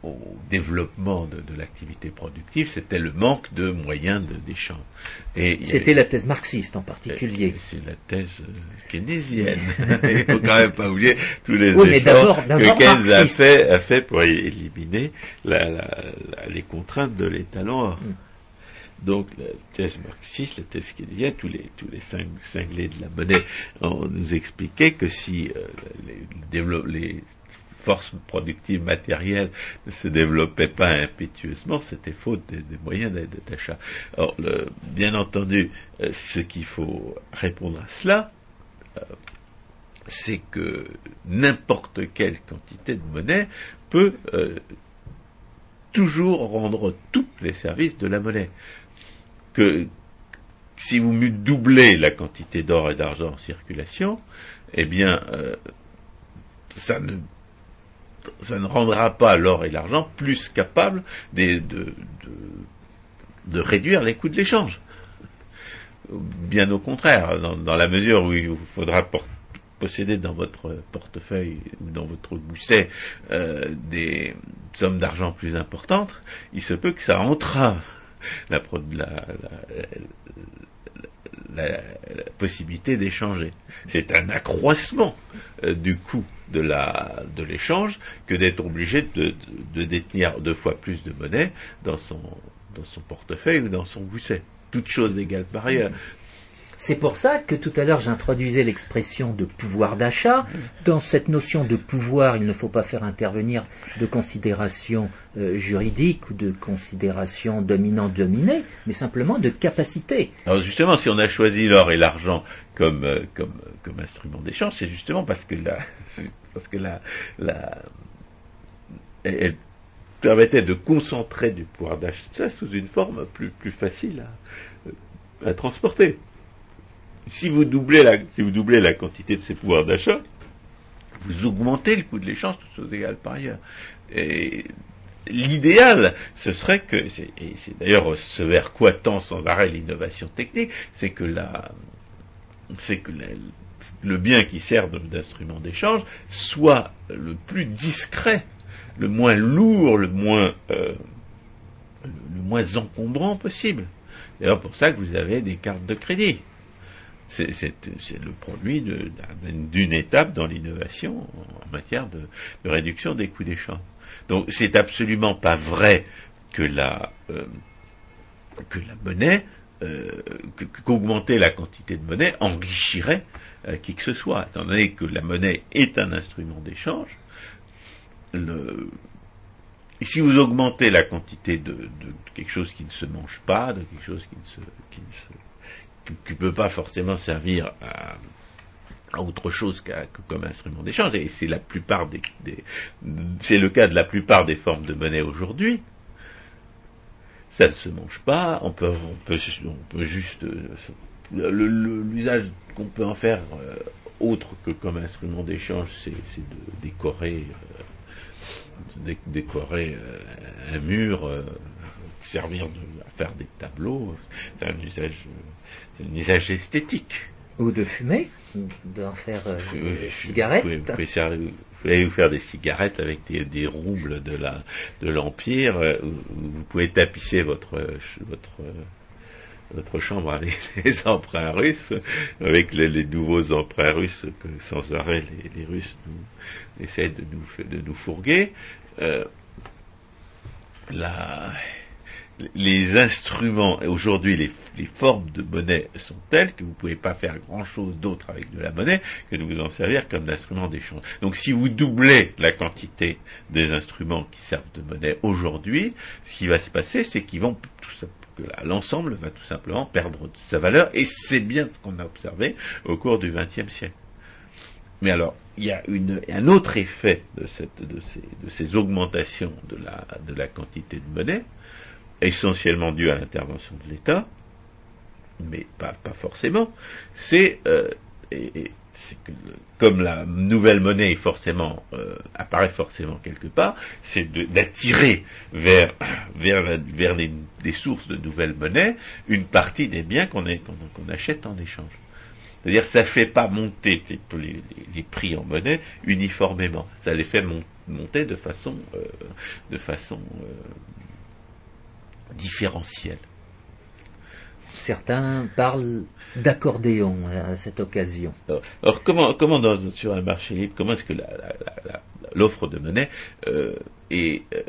au développement de, l'activité productive, c'était le manque de moyens d'échange. C'était la thèse marxiste en particulier. C'est la thèse euh, keynésienne. [laughs] Il faut quand même pas oublier tous les efforts que Keynes a fait, a fait, pour éliminer les contraintes de l'étalon mm. Donc la thèse marxiste, la thèse keynésienne, tous les tous les cinglés de la monnaie, on nous expliquait que si euh, les, les, force productive matérielle ne se développait pas impétueusement, c'était faute des, moyens d'achat. Or, bien entendu, euh, ce qu'il faut répondre à cela, euh, c'est que n'importe quelle quantité de monnaie peut euh, toujours rendre tous les services de la monnaie. Que si vous doublez la quantité d'or et d'argent en circulation, eh bien, ça ne ça ne rendra pas l'or et l'argent plus capables de, de, de, réduire les coûts de l'échange. Bien au contraire, dans, la mesure où il faudra posséder dans votre portefeuille ou dans votre gousset euh, des sommes d'argent plus importantes, il se peut que ça entrave la, possibilité d'échanger. C'est un accroissement euh, du coût de la de l'échange que d'être obligé de, de, détenir deux fois plus de monnaie dans son dans son portefeuille ou dans son gousset. Toutes choses égales par ailleurs. C'est pour ça que tout à l'heure j'introduisais l'expression de pouvoir d'achat. Dans cette notion de pouvoir, il ne faut pas faire intervenir de considération euh, juridique ou de considération dominant-dominé, mais simplement de capacité. Alors justement, si on a choisi l'or et l'argent comme, euh, comme, comme instrument d'échange, c'est justement parce que la, [laughs] parce que la, la, elle, permettait de concentrer du pouvoir d'achat sous une forme plus, plus facile à, à transporter si vous doublez la, si vous doublez la quantité de ces pouvoirs d'achat, vous augmentez le coût de l'échange, toutes choses égales par ailleurs. Et l'idéal, ce serait que, et c'est d'ailleurs ce vers quoi tend sans arrêt l'innovation technique, c'est que la, c'est que le bien qui sert d'instrument d'échange soit le plus discret, le moins lourd, le moins, euh, le moins encombrant possible. D'ailleurs, pour ça que vous avez des cartes de crédit c'est le produit d'une étape dans l'innovation en matière de, réduction des coûts d'échange. Donc c'est absolument pas vrai que la euh, que la monnaie euh, qu'augmenter la quantité de monnaie enrichirait euh, qui que ce soit, étant donné que la monnaie est un instrument d'échange. si vous augmentez la quantité de, de, quelque chose qui ne se mange pas, de quelque chose qui ne se, qui ne se qui ne peut pas forcément servir à, autre chose qu'à, comme instrument d'échange. Et c'est la plupart des, c'est le cas de la plupart des formes de monnaie aujourd'hui. Ça ne se mange pas. On peut, on peut, juste l'usage qu'on peut en faire euh, autre que comme instrument d'échange, c'est, de décorer, euh, décorer euh, un mur, servir de, à faire des tableaux. C'est un usage un usage esthétique. Ou de fumer, d'en faire euh, des cigarettes. Vous pouvez, vous faire des cigarettes avec des, roubles de la de l'empire. Euh, vous pouvez tapisser votre votre votre chambre avec [laughs] les emprunts russes, avec les, nouveaux emprunts russes que sans arrêt les, Russes nous, essaient de nous de nous fourguer. Euh, la, les instruments, aujourd'hui les, formes de monnaie sont telles que vous ne pouvez pas faire grand-chose d'autre avec de la monnaie que de vous en servir comme instrument d'échange. Donc si vous doublez la quantité des instruments qui servent de monnaie aujourd'hui, ce qui va se passer, c'est qu'ils vont tout l'ensemble va tout simplement perdre sa valeur, et c'est bien ce qu'on a observé au cours du XXe siècle. Mais alors, il y a un autre effet de, ces, augmentations de la quantité de monnaie, essentiellement dû à l'intervention de l'État, mais pas, forcément, c'est euh, comme la nouvelle monnaie forcément euh, apparaît forcément quelque part, c'est d'attirer vers [coughs] vers, vers des sources de nouvelles monnaies une partie des biens qu'on achète en échange. C'est-à-dire ça fait pas monter les, prix en monnaie uniformément, ça les fait monter de façon euh, de façon différentiel. Certains parlent d'accordéon à cette occasion. Alors, comment, comment dans, sur un marché libre, comment est-ce que l'offre de monnaie euh, est, euh,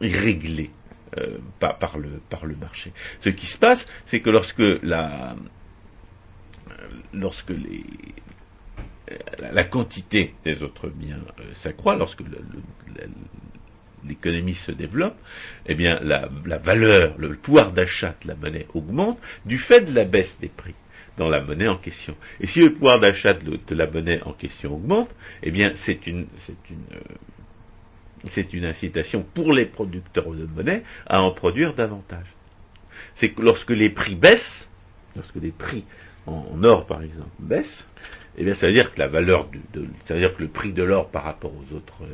réglée euh, par, le, par le marché? Ce qui se passe, c'est que lorsque la lorsque les la, quantité des autres biens s'accroît, lorsque le, l'économie se développe, eh bien la, valeur, le pouvoir d'achat de la monnaie augmente du fait de la baisse des prix dans la monnaie en question. Et si le pouvoir d'achat de, la monnaie en question augmente, eh bien c'est une c'est une euh, c'est une incitation pour les producteurs de monnaie à en produire davantage. C'est que lorsque les prix baissent, lorsque les prix en, or, par exemple, baissent, eh bien, ça veut dire que la valeur de, ça veut dire que le prix de l'or par rapport aux autres,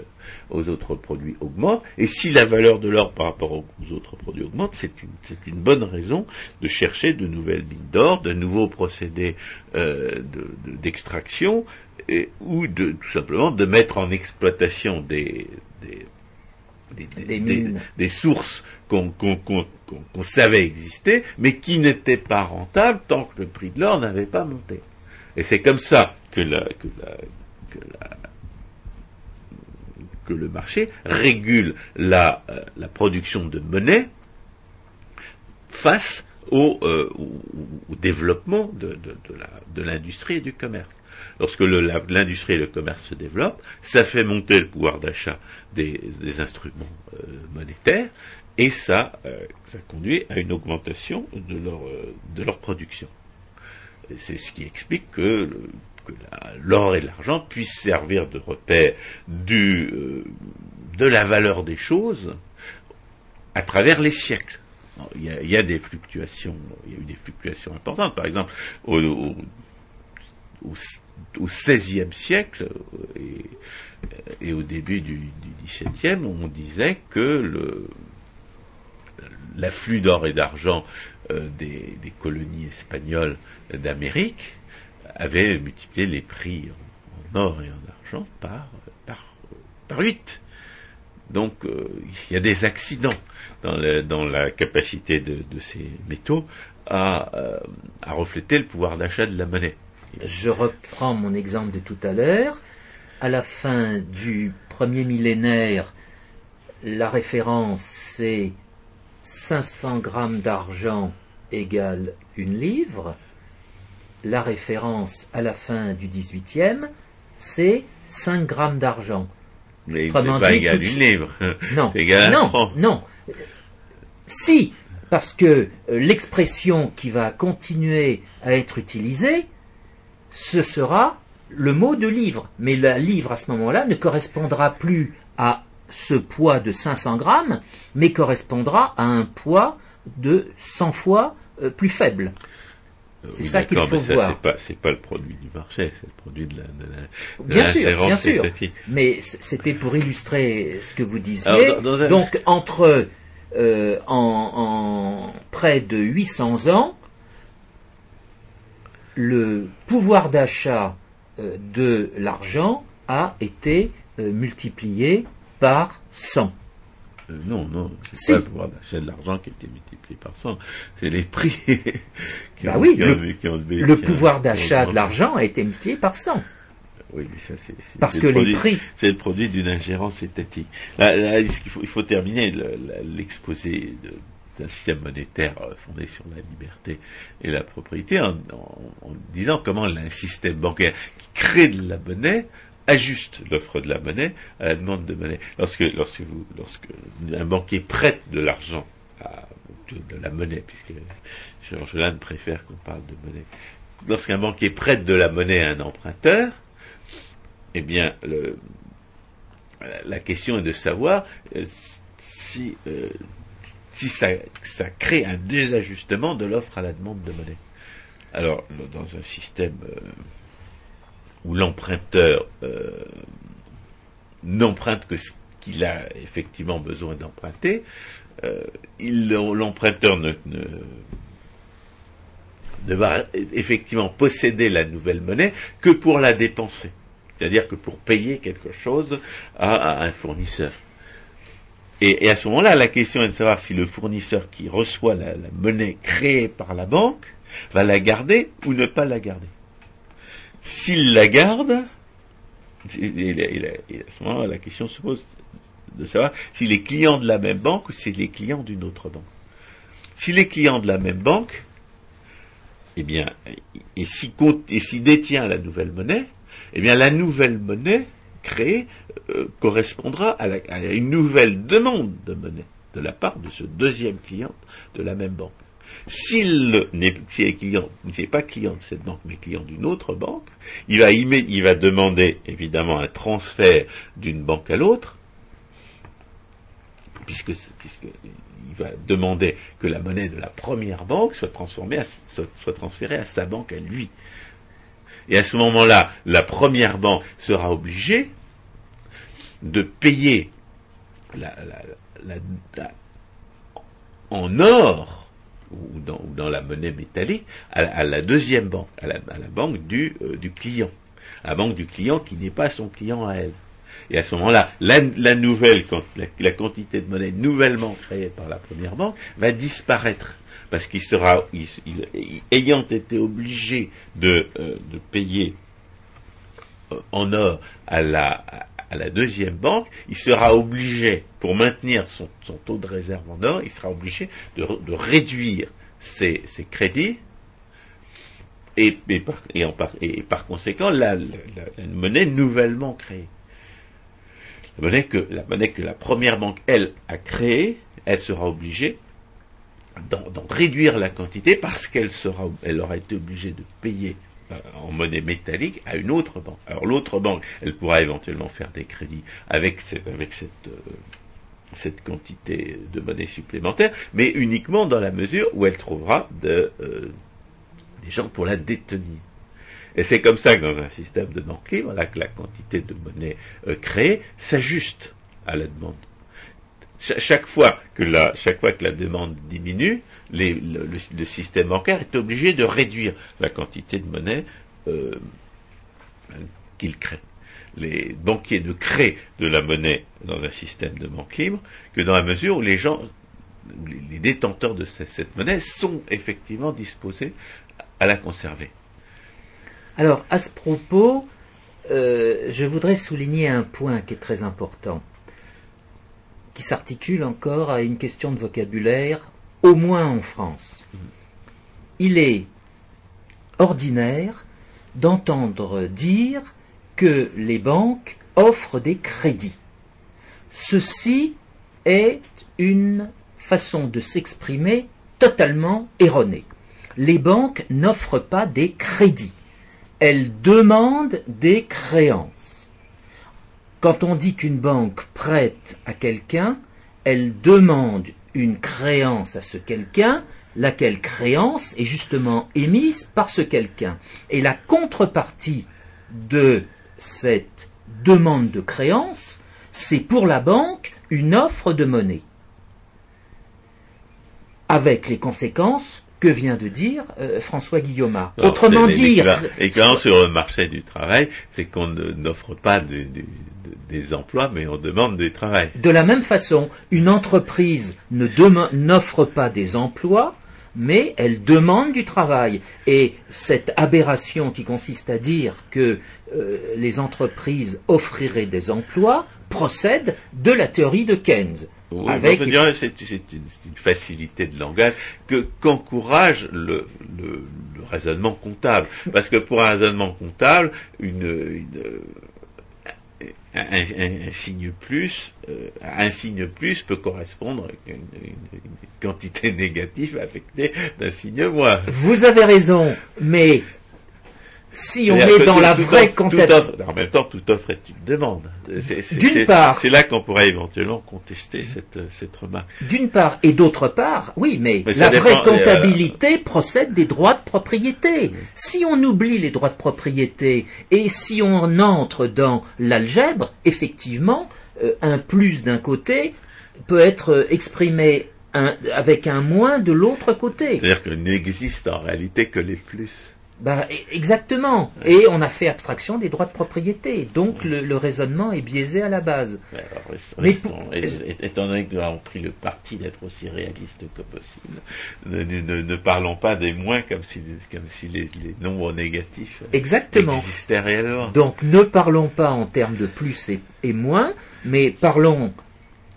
aux autres produits augmente. Et si la valeur de l'or par rapport aux, autres produits augmente, c'est une, c'est une bonne raison de chercher de nouvelles mines d'or, de nouveaux procédés euh, d'extraction, ou de tout simplement de mettre en exploitation des, des des, sources qu'on savait exister, mais qui n'étaient pas rentables tant que le prix de l'or n'avait pas monté. Et c'est comme ça que, le marché régule la, euh, production de monnaie face au, euh, développement de, l'industrie et du commerce. Lorsque l'industrie et le commerce se développent, ça fait monter le pouvoir d'achat des, instruments euh, monétaires et ça, conduit à une augmentation de leur production. C'est ce qui explique que, l'or et l'argent puissent servir de repère euh, de la valeur des choses à travers les siècles. Il y, a, des fluctuations, il y a eu des fluctuations importantes. Par exemple, au, XVIe siècle et, au début du, XVIIe, on disait que l'afflux d'or et d'argent euh, des, colonies espagnoles d'Amérique avait multiplié les prix en, or et en argent par, par, par 8. Donc euh, il y a des accidents dans, la capacité de, ces métaux à, euh, à, refléter le pouvoir d'achat de la monnaie. Je reprends mon exemple de tout à l'heure. À la fin du premier millénaire, la référence c'est 500 grammes d'argent égale une livre. La référence à la fin du 18e, c'est 5 grammes d'argent. Mais Autrement pas égal une livre. [laughs] Non, non, non. Si, parce que euh, l'expression qui va continuer à être utilisée, ce sera le mot de livre. Mais la livre à ce moment-là ne correspondra plus à ce poids de 500 grammes, mais correspondra à un poids de 100 fois euh, plus faible. Euh, c'est ça qu'il faut voir. C'est pas, pas le produit du marché, c'est le produit de la. bien sûr, bien sûr. Mais c'était pour illustrer ce que vous disiez. Donc entre euh, en, près de 800 ans, le pouvoir d'achat de l'argent a été multiplié par 100. Euh, non, non, c'est pas le pouvoir d'achat de l'argent qui a été multiplié par 100, c'est les prix [laughs] qui, bah ont, oui, le, le pouvoir d'achat de l'argent a été multiplié par 100. Oui, mais ça, c'est, parce que les prix. C'est le produit d'une ingérence étatique. Là, il, faut, il faut terminer l'exposé d'un système monétaire euh, fondé sur la liberté et la propriété en, en disant comment un système bancaire qui crée de la monnaie ajuste l'offre de la monnaie à la demande de monnaie. Lorsque, lorsque, vous, lorsque un banquier prête de l'argent à de la monnaie, puisque Georges Lannes préfère qu'on parle de monnaie. Lorsqu'un banquier prête de la monnaie à un emprunteur, eh bien, la question est de savoir euh, si, euh, si ça, ça, crée un désajustement de l'offre à la demande de monnaie. Alors, dans un système euh, où l'emprunteur euh, n'emprunte que ce qu'il a effectivement besoin d'emprunter, euh, l'emprunteur ne, ne, va effectivement posséder la nouvelle monnaie que pour la dépenser, c'est-à-dire que pour payer quelque chose à, un fournisseur. Et, à ce moment-là, la question est de savoir si le fournisseur qui reçoit la monnaie créée par la banque va la garder ou ne pas la garder. S'il la garde, à ce moment, la question se pose de savoir s'il est client de la même banque ou s'il est client d'une autre banque. S'il est client de la même banque, eh bien, et s'il détient la nouvelle monnaie, eh bien, la nouvelle monnaie créée euh, correspondra à, une nouvelle demande de monnaie de la part de ce deuxième client de la même banque. S'il n'est pas client de cette banque, mais client d'une autre banque, il va, il va demander évidemment un transfert d'une banque à l'autre puisque, puisque il va demander que la monnaie de la première banque soit transformée, soit, soit transférée à sa banque à lui. Et à ce moment-là, la première banque sera obligée de payer la, la, la, en or ou dans, la monnaie métallique à, la deuxième banque, à la, banque du, euh, client, à la banque du client qui n'est pas son client à elle. Et à ce moment-là, la, nouvelle, la, quantité de monnaie nouvellement créée par la première banque va disparaître parce qu'il sera, ayant été obligé de, euh, payer euh, en or à la, à la deuxième banque, il sera obligé, pour maintenir son, taux de réserve en or, il sera obligé de, réduire ses, crédits et, par, conséquent la, monnaie nouvellement créée. La monnaie, que, la première banque, elle, a créée, elle sera obligée d'en réduire la quantité parce qu'elle aura été obligée de payer en monnaie métallique à une autre banque. Alors l'autre banque, elle pourra éventuellement faire des crédits avec euh, cette quantité de monnaie supplémentaire, mais uniquement dans la mesure où elle trouvera euh, des gens pour la détenir. Et c'est comme ça que dans un système de banque libre, là, que la quantité de monnaie euh, créée s'ajuste à la demande. Chaque fois que la, chaque fois que la demande diminue, le, le, système bancaire est obligé de réduire la quantité de monnaie euh, qu'il crée. Les banquiers ne créent de la monnaie dans un système de banque libre que dans la mesure où les gens, les détenteurs de cette, cette monnaie sont effectivement disposés à la conserver. Alors, à ce propos, euh, je voudrais souligner un point qui est très important, qui s'articule encore à une question de vocabulaire au moins en France. Il est ordinaire d'entendre dire que les banques offrent des crédits. Ceci est une façon de s'exprimer totalement erronée. Les banques n'offrent pas des crédits. Elles demandent des créances. Quand on dit qu'une banque prête à quelqu'un, elle demande une créance à ce quelqu'un, laquelle créance est justement émise par ce quelqu'un. Et la contrepartie de cette demande de créance, c'est pour la banque une offre de monnaie. Avec les conséquences que vient de dire euh, François Guillaume. Autrement dit, quand sur le marché du travail, c'est qu'on n'offre pas de, des emplois, mais on demande du travail. De la même façon, une entreprise n'offre pas des emplois, mais elle demande du travail. Et cette aberration qui consiste à dire que euh, les entreprises offriraient des emplois procède de la théorie de Keynes. avec... c'est une, facilité de langage que qu'encourage le, le, raisonnement comptable. Parce que pour un raisonnement comptable, une, une un, signe plus, euh, un signe plus peut correspondre à une, quantité [laughs] négative affectée d'un signe moins. Vous avez raison, mais si on est dans la vraie comptabilité. En même temps, toute offre est une demande. D'une part. C'est là qu'on pourrait éventuellement contester cette, cette remarque. D'une part. Et d'autre part, oui, mais, la vraie euh, comptabilité procède des droits de propriété. Si on oublie les droits de propriété et si on entre dans l'algèbre, effectivement, euh, un plus d'un côté peut être euh, exprimé avec un moins de l'autre côté. C'est-à-dire qu'il n'existe en réalité que les plus. Ben, exactement. Et on a fait abstraction des droits de propriété. Donc le, raisonnement est biaisé à la base. Mais étant donné que nous avons pris le parti d'être aussi réaliste que possible, ne, parlons pas des moins comme si, comme si les, nombres négatifs exactement. existaient réellement. Donc ne parlons pas en termes de plus et, et moins, mais parlons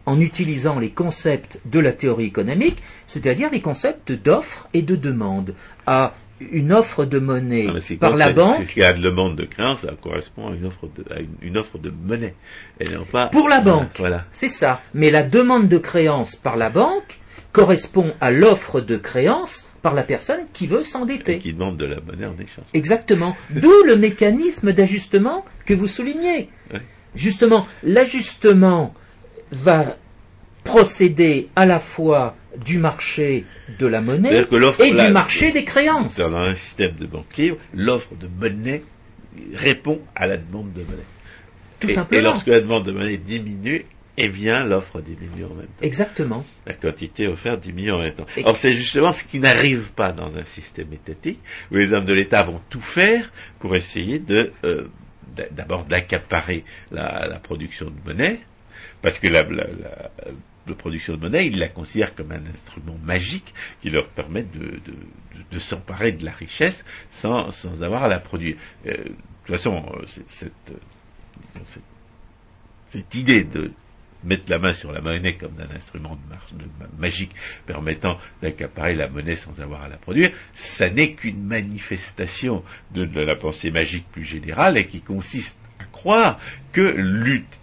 en utilisant les concepts de la théorie économique, c'est-à-dire les concepts d'offre et de demande. À une offre de monnaie par la banque. Il y a de demande de créance, ça correspond à une offre de, à une, offre de monnaie. Et non pas, pour la banque, voilà. c'est ça. Mais la demande de créance par la banque correspond à l'offre de créance par la personne qui veut s'endetter. Qui demande de la monnaie en échange. Exactement. [laughs] D'où le mécanisme d'ajustement que vous soulignez. Justement, l'ajustement va procéder à la fois du marché de la monnaie que et du marché des créances. Dans un système de banque libre, l'offre de monnaie répond à la demande de monnaie. Tout et, simplement. Et lorsque la demande de monnaie diminue, eh bien l'offre diminue en même temps. Exactement. La quantité offerte diminue en même temps. Et- Or c'est justement ce qui n'arrive pas dans un système étatique, où les hommes de l'État vont tout faire pour essayer de euh, d'a- d'abord d'accaparer la, la production de monnaie, parce que la, la, la- la production de monnaie, ils la considèrent comme un instrument magique qui leur permet de, de, de- de s'emparer de la richesse sans, sans avoir à la produire. Euh, de toute façon, euh, cette, cette, idée de mettre la main sur la monnaie comme d'un instrument de de magique permettant d'accaparer la monnaie sans avoir à la produire, ça n'est qu'une manifestation de, de la pensée magique plus générale et qui consiste à croire que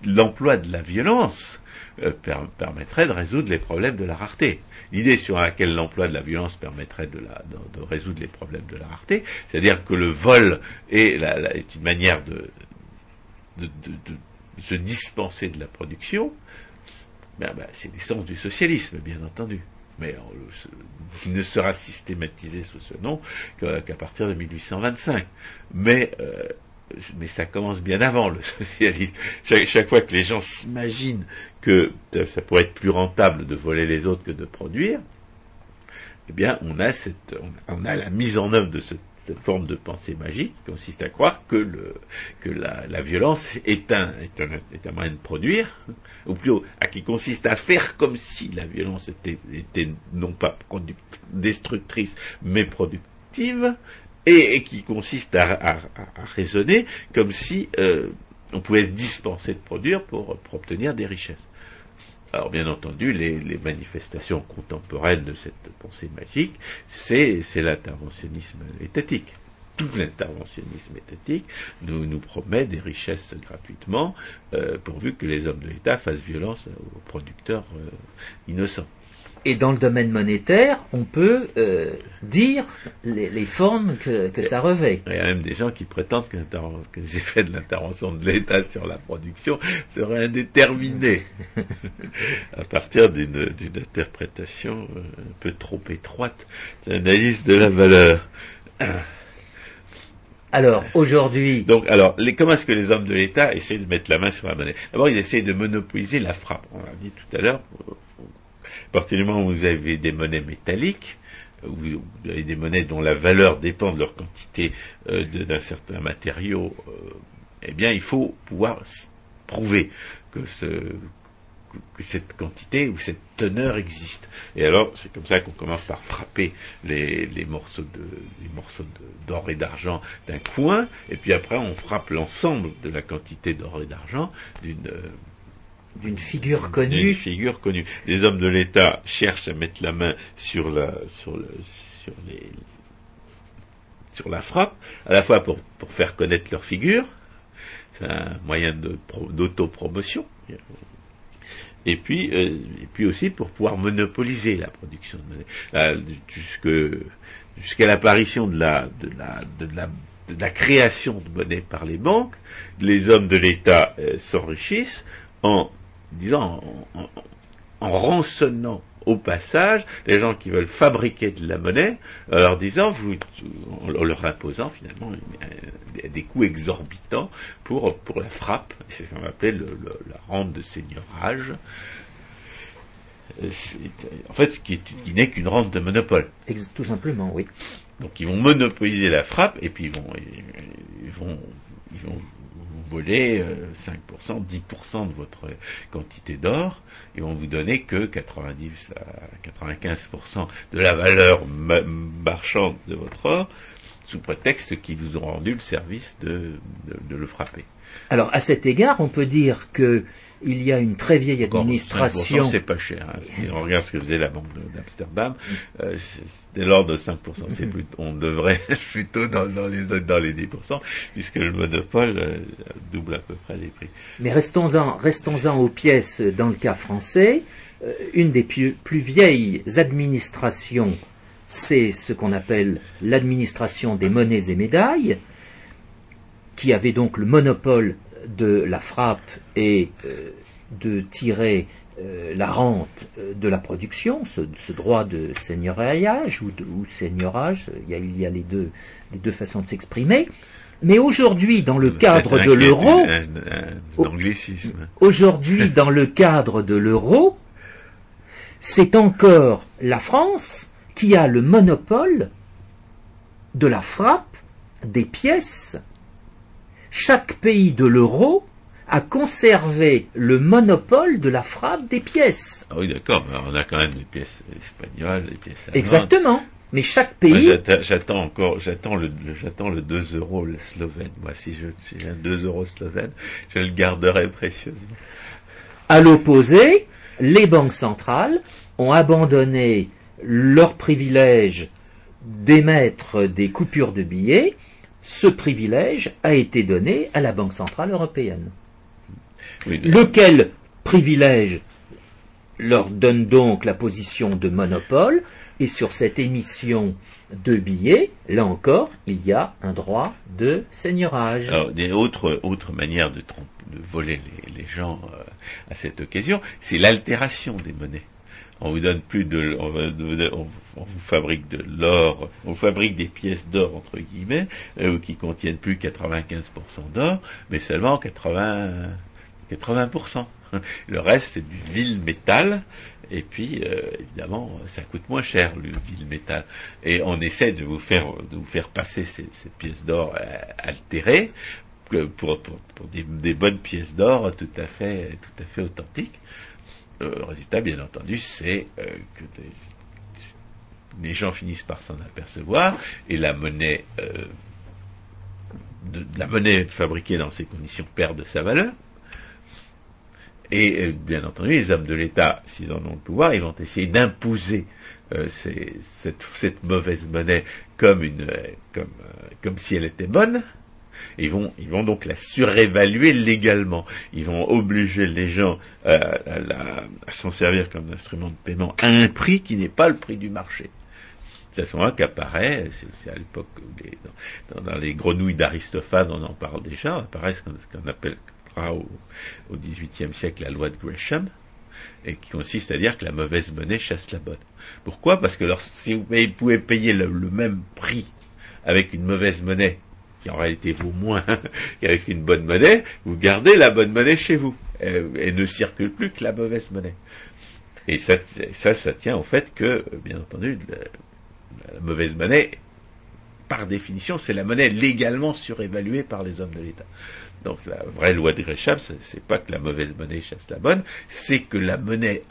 l'emploi de la violence euh, per- permettrait de résoudre les problèmes de la rareté. L'idée sur laquelle l'emploi de la violence permettrait de, résoudre les problèmes de la rareté, c'est-à-dire que le vol est, une manière de, se dispenser de la production, ben, ben, c'est l'essence du socialisme, bien entendu. Mais euh, ce- il ne sera systématisé sous ce nom qu'à partir de 1825. Mais, euh, mais ça commence bien avant le [laughs] socialisme. Chaque fois que les gens s'imaginent que euh, ça pourrait être plus rentable de voler les autres que de produire, eh bien, on a cette, on a la mise en œuvre de ce- cette forme de pensée magique qui consiste à croire que le, que la, la violence est un, est un, est un moyen de produire, ou plutôt, à qui consiste à faire comme si la violence était, était non pas destructrice, mais productive, et, qui consiste à, à- à- à raisonner comme si euh, on pouvait se dispenser de produire pour, pour obtenir des richesses. Alors bien entendu, les, manifestations contemporaines de cette pensée magique, c'est l'interventionnisme étatique. Tout l'interventionnisme étatique nous, nous promet des richesses gratuitement, euh, pourvu que les hommes de l'État fassent violence aux producteurs euh, innocents. Et dans le domaine monétaire, on peut euh, dire les, les formes que, que ça revêt. Il y a même des gens qui prétendent que, les effets de l'intervention de l'État sur la production seraient indéterminés [laughs] à partir d'une interprétation euh, un peu trop étroite de l'analyse de la valeur. Alors aujourd'hui, Donc, alors, les, comment est-ce que les hommes de l'État essayent de mettre la main sur la monnaie? D'abord, ils essayent de monopoliser la frappe. On l'a dit tout à l'heure. Partir du moment où vous avez des monnaies métalliques, vous, avez des monnaies dont la valeur dépend de leur quantité euh, d'un certain matériau, euh, eh bien, il faut pouvoir prouver que ce que cette quantité ou cette teneur existe. Et alors, c'est comme ça qu'on commence par frapper les, morceaux d'or et d'argent d'un coin, et puis après on frappe l'ensemble de la quantité d'or et d'argent d'une euh, d'une figure connue, figure connue. Les hommes de l'État cherchent à mettre la main sur la sur le sur les sur la frappe, à la fois pour, pour faire connaître leur figure, c'est un moyen de pro- d'autopromotion, et puis euh, et puis aussi pour pouvoir monopoliser la production de monnaie. Jusqu'à l'apparition de la de la de la de la création de monnaie par les banques, les hommes de l'État euh, s'enrichissent en disant en, en- en rançonnant au passage les gens qui veulent fabriquer de la monnaie, en leur disant, vous, en leur imposant finalement euh, des- coûts exorbitants pour, pour la frappe, c'est ce qu'on appelait le, le- la rente de seigneurage. Euh, En fait, ce qui, est- qui n'est qu'une rente de monopole. ex- tout simplement, oui. Donc ils vont monopoliser la frappe et puis ils vont, ils, ils vont, ils vont euh, 5%, 10% de votre quantité d'or. Ils vont vous donner que 90 à 95% de la valeur ma- marchande de votre or sous prétexte qu'ils vous ont rendu le service de, de le frapper. Alors à cet égard, on peut dire que il y a une très vieille administration. 5%, c'est pas cher. hein. Si on regarde ce que faisait la banque d'Amsterdam, euh, c'est de l'ordre de 5%. C'est plus- on devrait [laughs] plutôt dans, dans les dans les 10%, puisque le monopole euh, double à peu près les prix. Mais restons-en, restons-en aux pièces dans le cas français. Euh, une des plus vieilles administrations, c'est ce qu'on appelle l'administration des monnaies et médailles, qui avait donc le monopole de la frappe et euh, de tirer euh, la rente euh, de la production, ce, droit de seigneuriage ou, ou seigneurage, il y a, il y a les, deux, les deux façons de s'exprimer. Mais aujourd'hui, dans le cadre de l'euro, aujourd'hui, [laughs] dans le cadre de l'euro, c'est encore la France qui a le monopole de la frappe des pièces. Chaque pays de l'euro a conservé le monopole de la frappe des pièces. Ah oui, d'accord, mais on a quand même des pièces espagnoles, des pièces allemandes. Exactement. Mais chaque pays. j'attends encore, j'attends le, j'attends le 2 euros le slovène. Moi, si je, j'ai un 2 euros slovène, je le garderai précieusement. À l'opposé, les banques centrales ont abandonné leur privilège d'émettre des coupures de billets. Ce privilège a été donné à la Banque centrale européenne. Lequel privilège leur donne donc la position de monopole et sur cette émission de billets, là encore, il y a un droit de seigneurage. Alors, autre, autre manière de, voler les, gens euh, à cette occasion, c'est l'altération des monnaies. On vous donne plus de, on, vous fabrique de l'or, on fabrique des pièces d'or entre guillemets euh, qui contiennent plus 95% d'or, mais seulement 80, 80%. [laughs] Le reste c'est du vil métal et puis, euh, évidemment, ça coûte moins cher le ville métal. Et on essaie de vous faire, de vous faire passer ces, pièces d'or euh, altérées pour, des, bonnes pièces d'or tout à fait authentiques. Le résultat, bien entendu, c'est euh, que les gens finissent par s'en apercevoir et la monnaie, de, la monnaie fabriquée dans ces conditions perd de sa valeur. Et euh, bien entendu, les hommes de l'État, s'ils en ont le pouvoir, ils vont essayer d'imposer euh, cette, mauvaise monnaie comme, une, euh, comme si elle était bonne. Ils vont, ils vont donc la surévaluer légalement. Ils vont obliger les gens à, s'en servir comme instrument de paiement à un prix qui n'est pas le prix du marché. C'est à ce moment-là qu'apparaît, c'est à l'époque, dans, les grenouilles d'Aristophane, on en parle déjà, apparaît ce qu'on appelle au, XVIIIe siècle la loi de Gresham, et qui consiste à dire que la mauvaise monnaie chasse la bonne. Pourquoi? Parce que si vous pouvez payer le, même prix avec une mauvaise monnaie, qui en réalité vaut moins [laughs] qu'avec une bonne monnaie, vous gardez la bonne monnaie chez vous, et, ne circule plus que la mauvaise monnaie. Et ça, ça, tient au fait que, bien entendu, la mauvaise monnaie, par définition, c'est la monnaie légalement surévaluée par les hommes de l'État. Donc la vraie loi de Gresham, c'est pas que la mauvaise monnaie chasse la bonne, c'est que la monnaie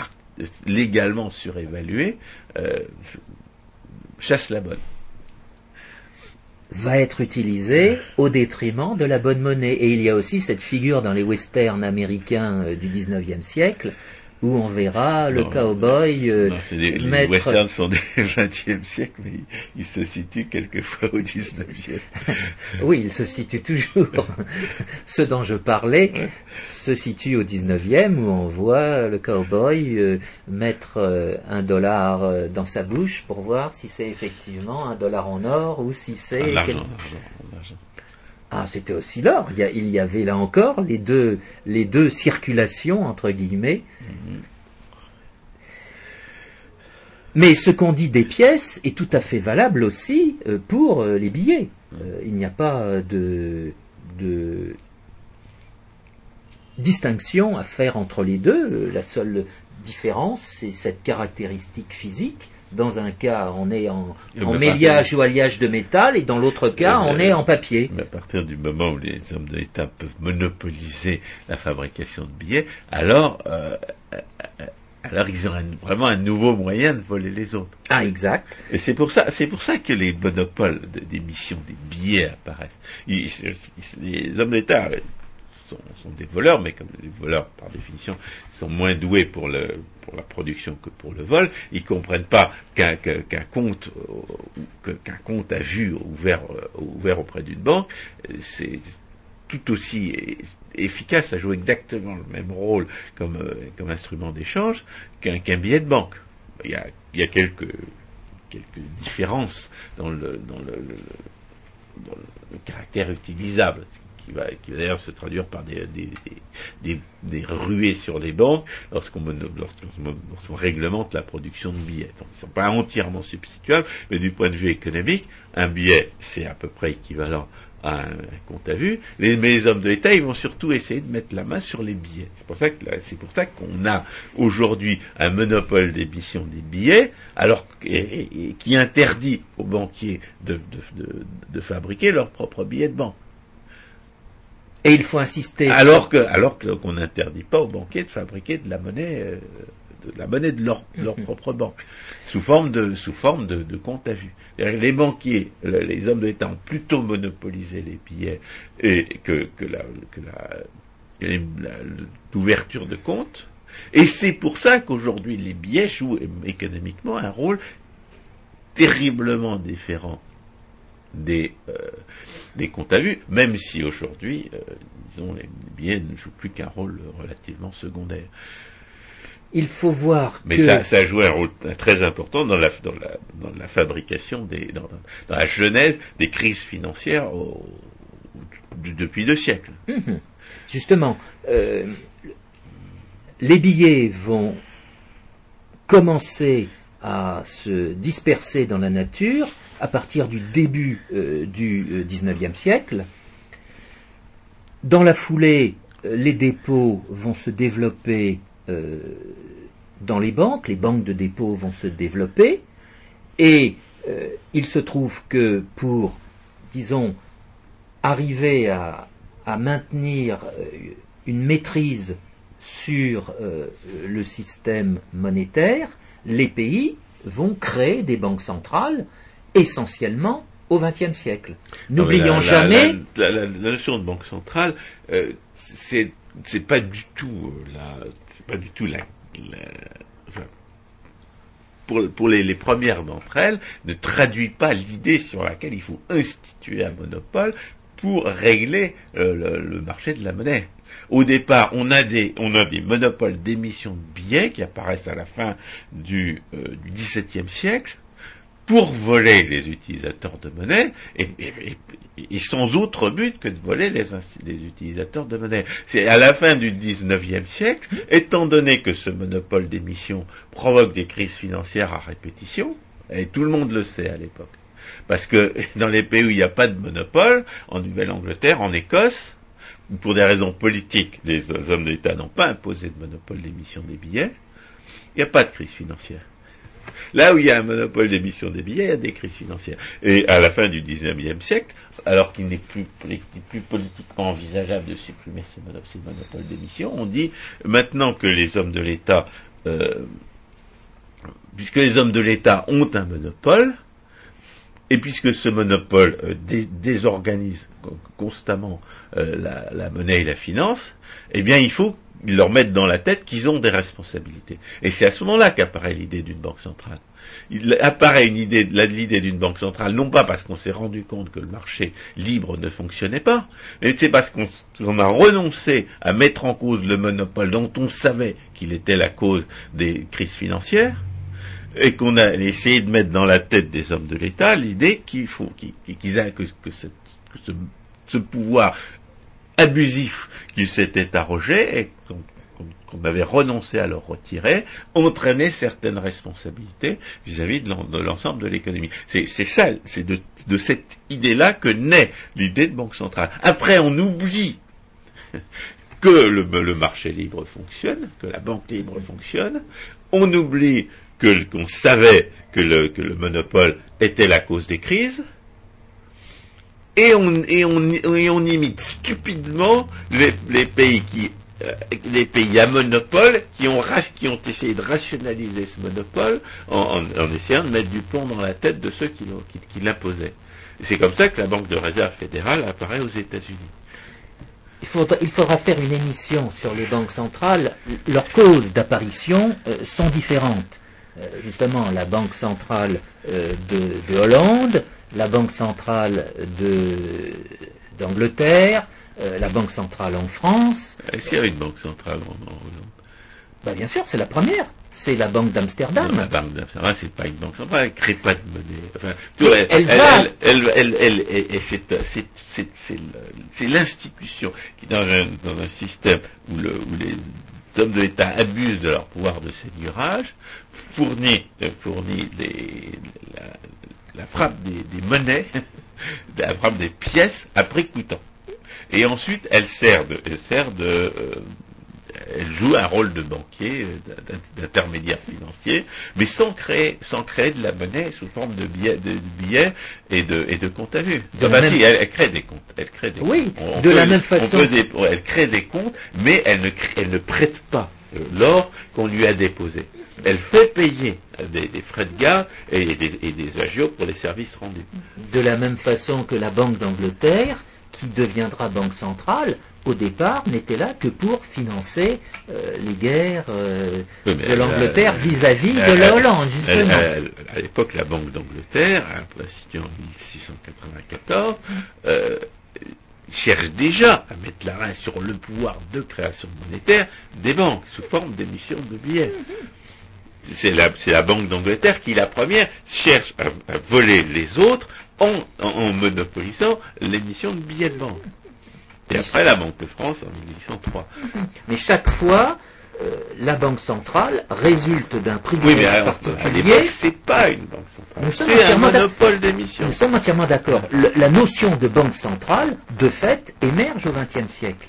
légalement surévaluée euh, chasse la bonne va être utilisée au détriment de la bonne monnaie. Et il y a aussi cette figure dans les westerns américains euh, du 19e siècle où on verra le cowboy euh, Les westerns sont du XXe siècle, mais ils, se situent quelquefois au XIXe. [laughs] oui, ils se situent toujours. [laughs] Ce dont je parlais se situe au XIXe, où on voit le cowboy euh, mettre euh, un dollar euh, dans sa bouche pour voir si c'est effectivement un dollar en or ou si c'est... L'argent, ah, c'était aussi l'or. Il, y avait là encore les deux, les deux circulations, entre guillemets. Mhm. Mais ce qu'on dit des pièces est tout à fait valable aussi euh, pour euh, les billets. Euh, il n'y a pas de, de, distinction à faire entre les deux. La seule différence, c'est cette caractéristique physique dans un cas, on est en, en méliage ou alliage de métal, et dans l'autre cas, on est en papier. Mais à partir du moment où les hommes de l'État peuvent monopoliser la fabrication de billets, alors, euh, alors ils ont vraiment un nouveau moyen de voler les autres. Ah, exact. Et c'est pour ça, c'est pour ça que les monopoles d'émission des billets apparaissent. les hommes d'État sont, des voleurs, mais comme les voleurs, par définition, sont moins doués pour le pour la production que pour le vol. Ils comprennent pas qu'un compte euh, qu'un compte à vue ouvert euh, ouvert auprès d'une banque, euh, c'est tout aussi efficace, ça joue exactement le même rôle comme comme instrument d'échange qu'un billet de banque. Il y a, quelques différences dans le caractère utilisable qui va, qui va d'ailleurs se traduire par des, des, des, des ruées sur les banques lorsqu'on lorsqu'on réglemente la production de billets. Donc, ils ne sont pas entièrement substituables, mais du point de vue économique, un billet, c'est à peu près équivalent à un compte à vue. Les, mais les hommes de l'État, ils vont surtout essayer de mettre la main sur les billets. C'est pour ça que c'est pour ça qu'on a aujourd'hui un monopole d'émission des billets, alors qui interdit aux banquiers de, de, de, de fabriquer leurs propres billets de banque. Et il faut insister. Alors que, alors qu'on n'interdit pas aux banquiers de fabriquer de la monnaie, euh, de la monnaie de leur, leur mm-hmm. propre banque, sous forme de, sous forme de, de compte à vue. Les banquiers, les hommes de l'État ont plutôt monopolisé les billets et que, que la, que la, l'ouverture de compte. Et c'est pour ça qu'aujourd'hui les billets jouent économiquement un rôle terriblement différent des, euh, des comptes à vue, même si aujourd'hui, euh, disons, les billets ne jouent plus qu'un rôle relativement secondaire. Il faut voir Mais ça, joué un rôle très important dans la, dans la, dans la fabrication, des, dans, dans, la genèse des crises financières au, depuis deux siècles. Mmh. Justement, euh, les billets vont commencer à se disperser dans la nature à partir du début euh, du XIXe euh, siècle. Dans la foulée, euh, les dépôts vont se développer dans les banques, les banques de dépôt vont se développer, et il se trouve que pour, disons, arriver à, à maintenir une maîtrise sur le système monétaire, les pays vont créer des banques centrales essentiellement au XXe siècle. N'oublions jamais. La, notion de banque centrale, euh, c'est pas du tout euh, la, c'est pas du tout la, pour, pour les, les, premières d'entre elles, ne traduit pas l'idée sur laquelle il faut instituer un monopole pour régler euh, le, le, marché de la monnaie. Au départ, on a des, on a des monopoles d'émission de billets qui apparaissent à la fin du, euh, du XVIIe siècle pour voler les utilisateurs de monnaie et, sans autre but que de voler les, utilisateurs de monnaie. C'est à la fin du XIXe siècle, étant donné que ce monopole d'émission provoque des crises financières à répétition, et tout le monde le sait à l'époque, parce que [laughs] dans les pays où il n'y a pas de monopole, en Nouvelle-Angleterre, en Écosse, pour des raisons politiques, les hommes d'État n'ont pas imposé de monopole d'émission des billets, il n'y a pas de crise financière. Là où il y a un monopole d'émission des billets, il y a des crises financières. Et à la fin du XIXe siècle, alors qu'il n'est plus, politiquement envisageable de supprimer ces, monopoles d'émission, on dit maintenant que les hommes de l'État, euh, puisque les hommes de l'État ont un monopole, et puisque ce monopole euh, désorganise constamment euh, la, monnaie et la finance, eh bien il faut ils leur mettent dans la tête qu'ils ont des responsabilités. Et c'est à ce moment-là qu'apparaît l'idée d'une banque centrale. Il apparaît une idée, l'idée d'une banque centrale, non pas parce qu'on s'est rendu compte que le marché libre ne fonctionnait pas, mais c'est parce qu'on a renoncé à mettre en cause le monopole dont on savait qu'il était la cause des crises financières, et qu'on a essayé de mettre dans la tête des hommes de l'État l'idée qu'il faut qu'ils que, que, que ce pouvoir abusif qu'ils s'étaient arrogé et qu'on avait renoncé à leur retirer, entraînait certaines responsabilités vis-à-vis de l'ensemble de l'économie. C'est ça, c'est de, cette idée-là que naît l'idée de banque centrale. Après, on oublie que le, marché libre fonctionne, que la banque libre fonctionne, on oublie qu'on savait que le monopole était la cause des crises, et on, imite stupidement euh, les pays à monopole qui ont, qui ont essayé de rationaliser ce monopole en, essayant de mettre du plomb dans la tête de ceux qui, l'imposaient. C'est comme ça que la Banque de réserve fédérale apparaît aux États-Unis. Il faudra, il faudra, faire une émission sur les banques centrales. Leurs causes d'apparition euh, sont différentes. Euh, justement, la Banque centrale euh, de, de Hollande, la Banque centrale d'Angleterre, euh, la Banque centrale en France. Est-ce qu'il y a une banque centrale en, bah, Bien sûr, c'est la première. c'est la Banque d'Amsterdam. La Banque d'Amsterdam, c'est pas une banque centrale, elle crée pas de monnaie. Enfin, Mais elle, elle elle, va- elle, elle, elle- elle- elle- c'est, c'est, c'est, c'est le- c'est l'institution qui, dans un, dans un système où, le, où les hommes de l'État abusent de leur pouvoir de seigneurage, fournit, euh, fournit les, la, la frappe des, des monnaies, [laughs] la frappe des pièces à prix coûtant. Et ensuite, elle sert de, elle sert de, euh, elle joue un rôle de banquier, euh, d'in- d'intermédiaire financier, mais sans créer, sans créer de la monnaie sous forme de billets, de billets et de, et de comptes à vue. De la bah même- si, elle, elle crée des comptes. Elle crée des Oui, comptes. On- de la même on façon. elle crée des comptes, mais elle ne, crée- elle ne prête pas euh, l'or qu'on lui a déposé. Elle fait payer des, des frais de garde et des, et des agios pour les services rendus. De la même façon que la Banque d'Angleterre, qui deviendra Banque centrale, au départ n'était là que pour financer euh, les guerres euh, Oui, de l'Angleterre vis-à-vis de la Hollande, justement. elle- à l'époque, la Banque d'Angleterre, hein, instituée en 1694, euh, cherche déjà à mettre la main sur le pouvoir de création monétaire des banques sous forme d'émission de billets. C'est la, c'est la Banque d'Angleterre qui, la première, cherche à, à voler les autres en, en- en monopolisant l'émission de billets de banque. Et après, la Banque de France en 1803. Mais chaque fois, euh, la Banque centrale résulte d'un Oui, privilège mais alors, à particulier. c'est pas une banque centrale. C'est un monopole d'émission. Nous sommes entièrement d'accord. La notion de banque centrale, de fait, émerge au XXe siècle.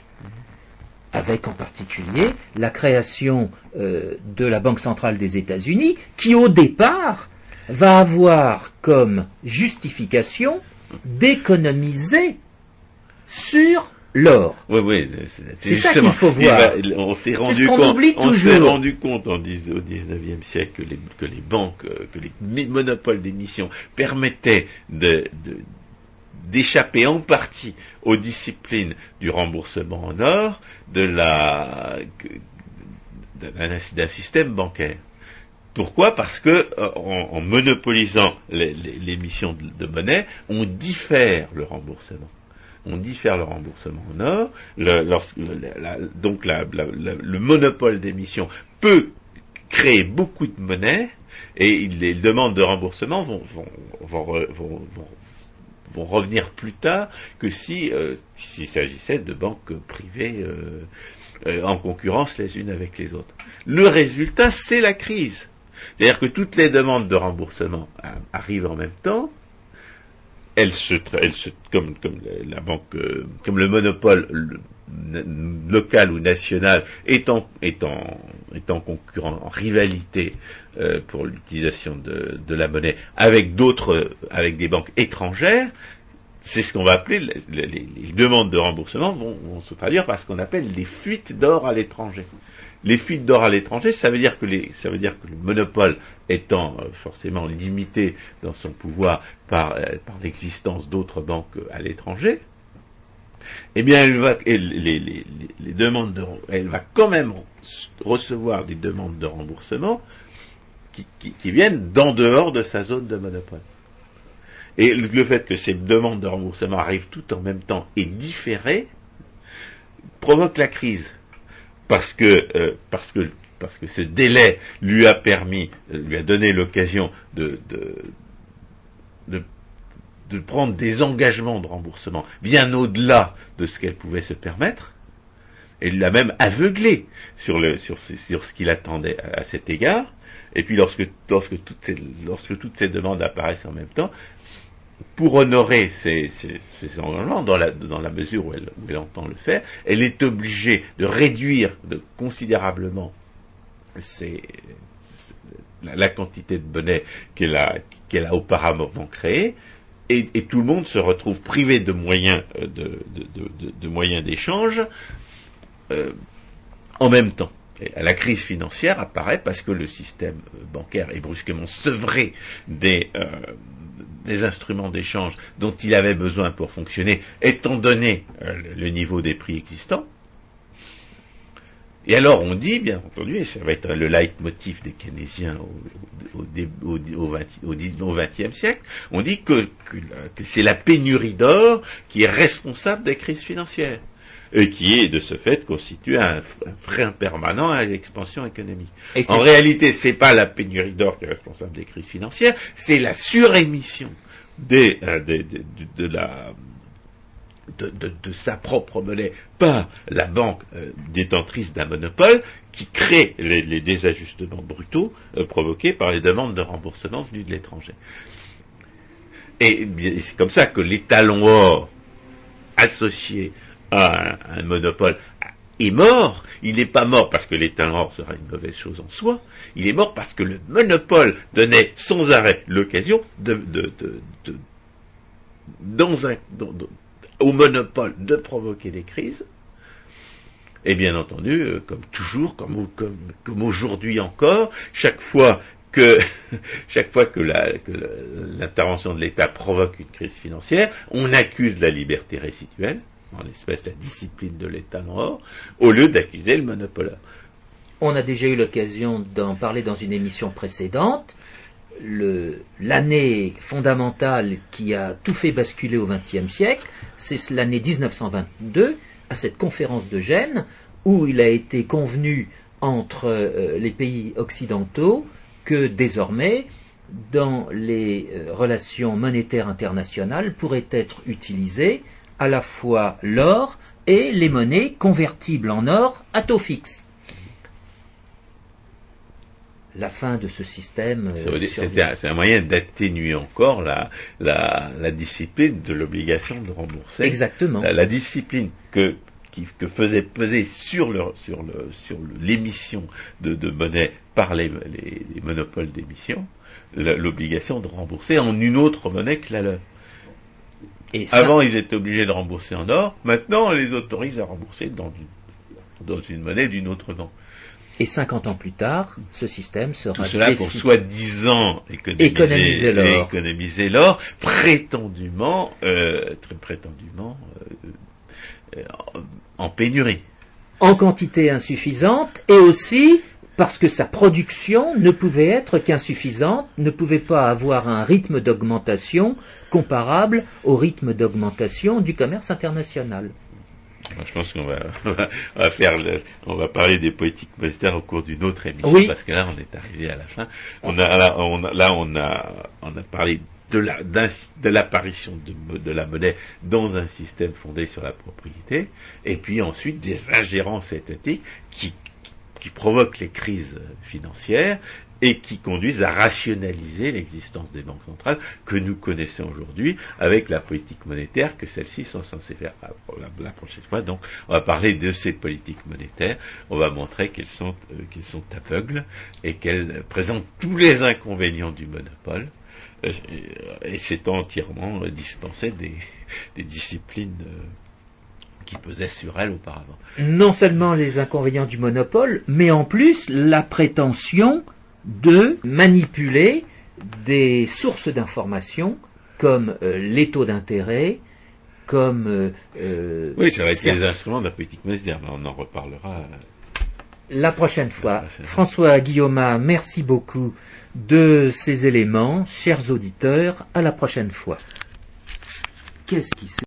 Avec en particulier la création euh, de la Banque centrale des États-Unis, qui au départ va avoir comme justification d'économiser sur l'or. Oui, oui, C'est ça qu'il faut il voir. va- on s'est rendu compte, rendu en au 19e siècle que les, que les banques, euh, que les mi- monopoles d'émission permettaient de, de- d'échapper en partie aux disciplines du remboursement en or, d'un, système bancaire. Pourquoi? Parce que euh, en, monopolisant l'émission de, monnaie, on diffère le remboursement. On diffère le remboursement en or. Donc le monopole d'émission peut créer beaucoup de monnaie et les demandes de remboursement vont, vont, vont, re- vont- vont- revenir plus tard que si euh, s'il s'agissait de banques privées euh, euh, en concurrence les unes avec les autres. Le résultat, c'est la crise. C'est-à-dire que toutes les demandes de remboursement arrivent en même temps. Elles se, elles se comme, comme la, banque, comme le monopole local ou national est en, est en, concurrent, en rivalité euh, pour l'utilisation de, de la monnaie avec d'autres, euh, avec des banques étrangères, c'est ce qu'on va appeler les, les- demandes de remboursement vont, vont se traduire par ce qu'on appelle les fuites d'or à l'étranger. Les fuites d'or à l'étranger, ça veut dire que les, ça veut dire que le monopole étant euh, forcément limité dans son pouvoir par, par l'existence d'autres banques à l'étranger, eh bien, elle va, elle- les- les- les demandes de, elle va quand même recevoir des demandes de remboursement qui, viennent d'en dehors de sa zone de monopole. Et le fait que ces demandes de remboursement arrivent tout en même temps et différées provoque la crise. Parce que, euh, parce que, parce que ce délai lui a permis, euh, lui a donné l'occasion de, de, de, prendre des engagements de remboursement bien au-delà de ce qu'elle pouvait se permettre. Elle l'a même aveuglé sur, le, sur, ce- qu'il attendait à cet égard. Et puis lorsque, lorsque, toutes ces, demandes apparaissent en même temps, pour honorer ces, engagements, dans la, mesure où elle, entend le faire, elle est obligée de réduire considérablement la, quantité de monnaie qu'elle a, auparavant créée, et, tout le monde se retrouve privé de moyens euh, d'échange euh, en même temps. La crise financière apparaît parce que le système euh, bancaire est brusquement sevré des, euh, des instruments d'échange dont il avait besoin pour fonctionner, étant donné euh, le- niveau des prix existants. Et alors on dit, bien entendu, et ça va être le leitmotiv des keynésiens au, au, au, au, au 20 au dix- au XXe siècle, on dit que c'est la pénurie d'or qui est responsable des crises financières. Et qui est de ce fait constitue un, frein permanent à l'expansion économique. en réalité, c'est pas la pénurie d'or qui est responsable des crises financières, c'est la surémission des, euh, de, la de, sa propre monnaie par la banque euh, détentrice d'un monopole qui crée les, désajustements brutaux euh, provoqués par les demandes de remboursement venues de l'étranger. Et c'est comme ça que l'étalon or associé à un, monopole est mort. Il n'est pas mort parce que or sera une mauvaise chose en soi. Il est mort parce que le monopole donnait sans arrêt l'occasion de, au monopole de provoquer des crises. Et bien entendu, euh, comme toujours, comme, aujourd'hui encore, chaque fois que [laughs] chaque fois que l'intervention de l'État provoque une crise financière, on accuse la liberté résiduelle, en l'espèce la discipline de l'État mort, au lieu d'accuser le monopole. On a déjà eu l'occasion d'en parler dans une émission précédente. L'année fondamentale qui a tout fait basculer au XXe siècle, c'est l'année 1922, à cette conférence de Gênes, où il a été convenu entre euh, les pays occidentaux que désormais, dans les euh, relations monétaires internationales, pourrait être utilisé à la fois l'or et les monnaies convertibles en or à taux fixe. La fin de ce système. Euh, c'est un, moyen d'atténuer encore la, discipline de l'obligation de rembourser. Exactement. la discipline que que faisait peser sur le, sur le, sur l'émission de, de, monnaie par les, les, monopoles d'émission l'obligation de rembourser en une autre monnaie que la leur. Et Avant, ils étaient obligés de rembourser en or. Maintenant, on les autorise à rembourser dans une, dans une monnaie d'une autre nom. Et 50 ans plus tard, ce système sera... Tout cela pour soi-disant économiser, l'or. Économiser l'or, prétendument, euh, très prétendument, euh, euh en pénurie. En quantité insuffisante et aussi parce que sa production ne pouvait être qu'insuffisante, ne pouvait pas avoir un rythme d'augmentation comparable au rythme d'augmentation du commerce international. Je pense qu'on va, [laughs] faire on va parler des politiques monétaires au cours d'une autre émission parce que là on est arrivé à la fin. On a, là, on a, là, on a, on a parlé de l'apparition de, la monnaie dans un système fondé sur la propriété, et puis ensuite des ingérences étatiques qui, qui provoquent les crises financières et qui conduisent à rationaliser l'existence des banques centrales que nous connaissons aujourd'hui avec la politique monétaire que celles-ci sont censées faire. Ah, la, prochaine fois, donc, on va parler de ces politiques monétaires. On va montrer qu'elles sont, euh, qu'elles sont aveugles et qu'elles présentent tous les inconvénients du monopole euh, et c'est entièrement dispensé [laughs] des, disciplines euh, qui pesaient sur elle auparavant. Non seulement les inconvénients du monopole, mais en plus la prétention de manipuler des sources d'information comme euh, les taux d'intérêt, comme... oui, ça va être les instruments de la politique monétaire, mais on en reparlera. La prochaine fois. François Guillaume, merci beaucoup de ces éléments, chers auditeurs, à la prochaine fois. Qu'est-ce qui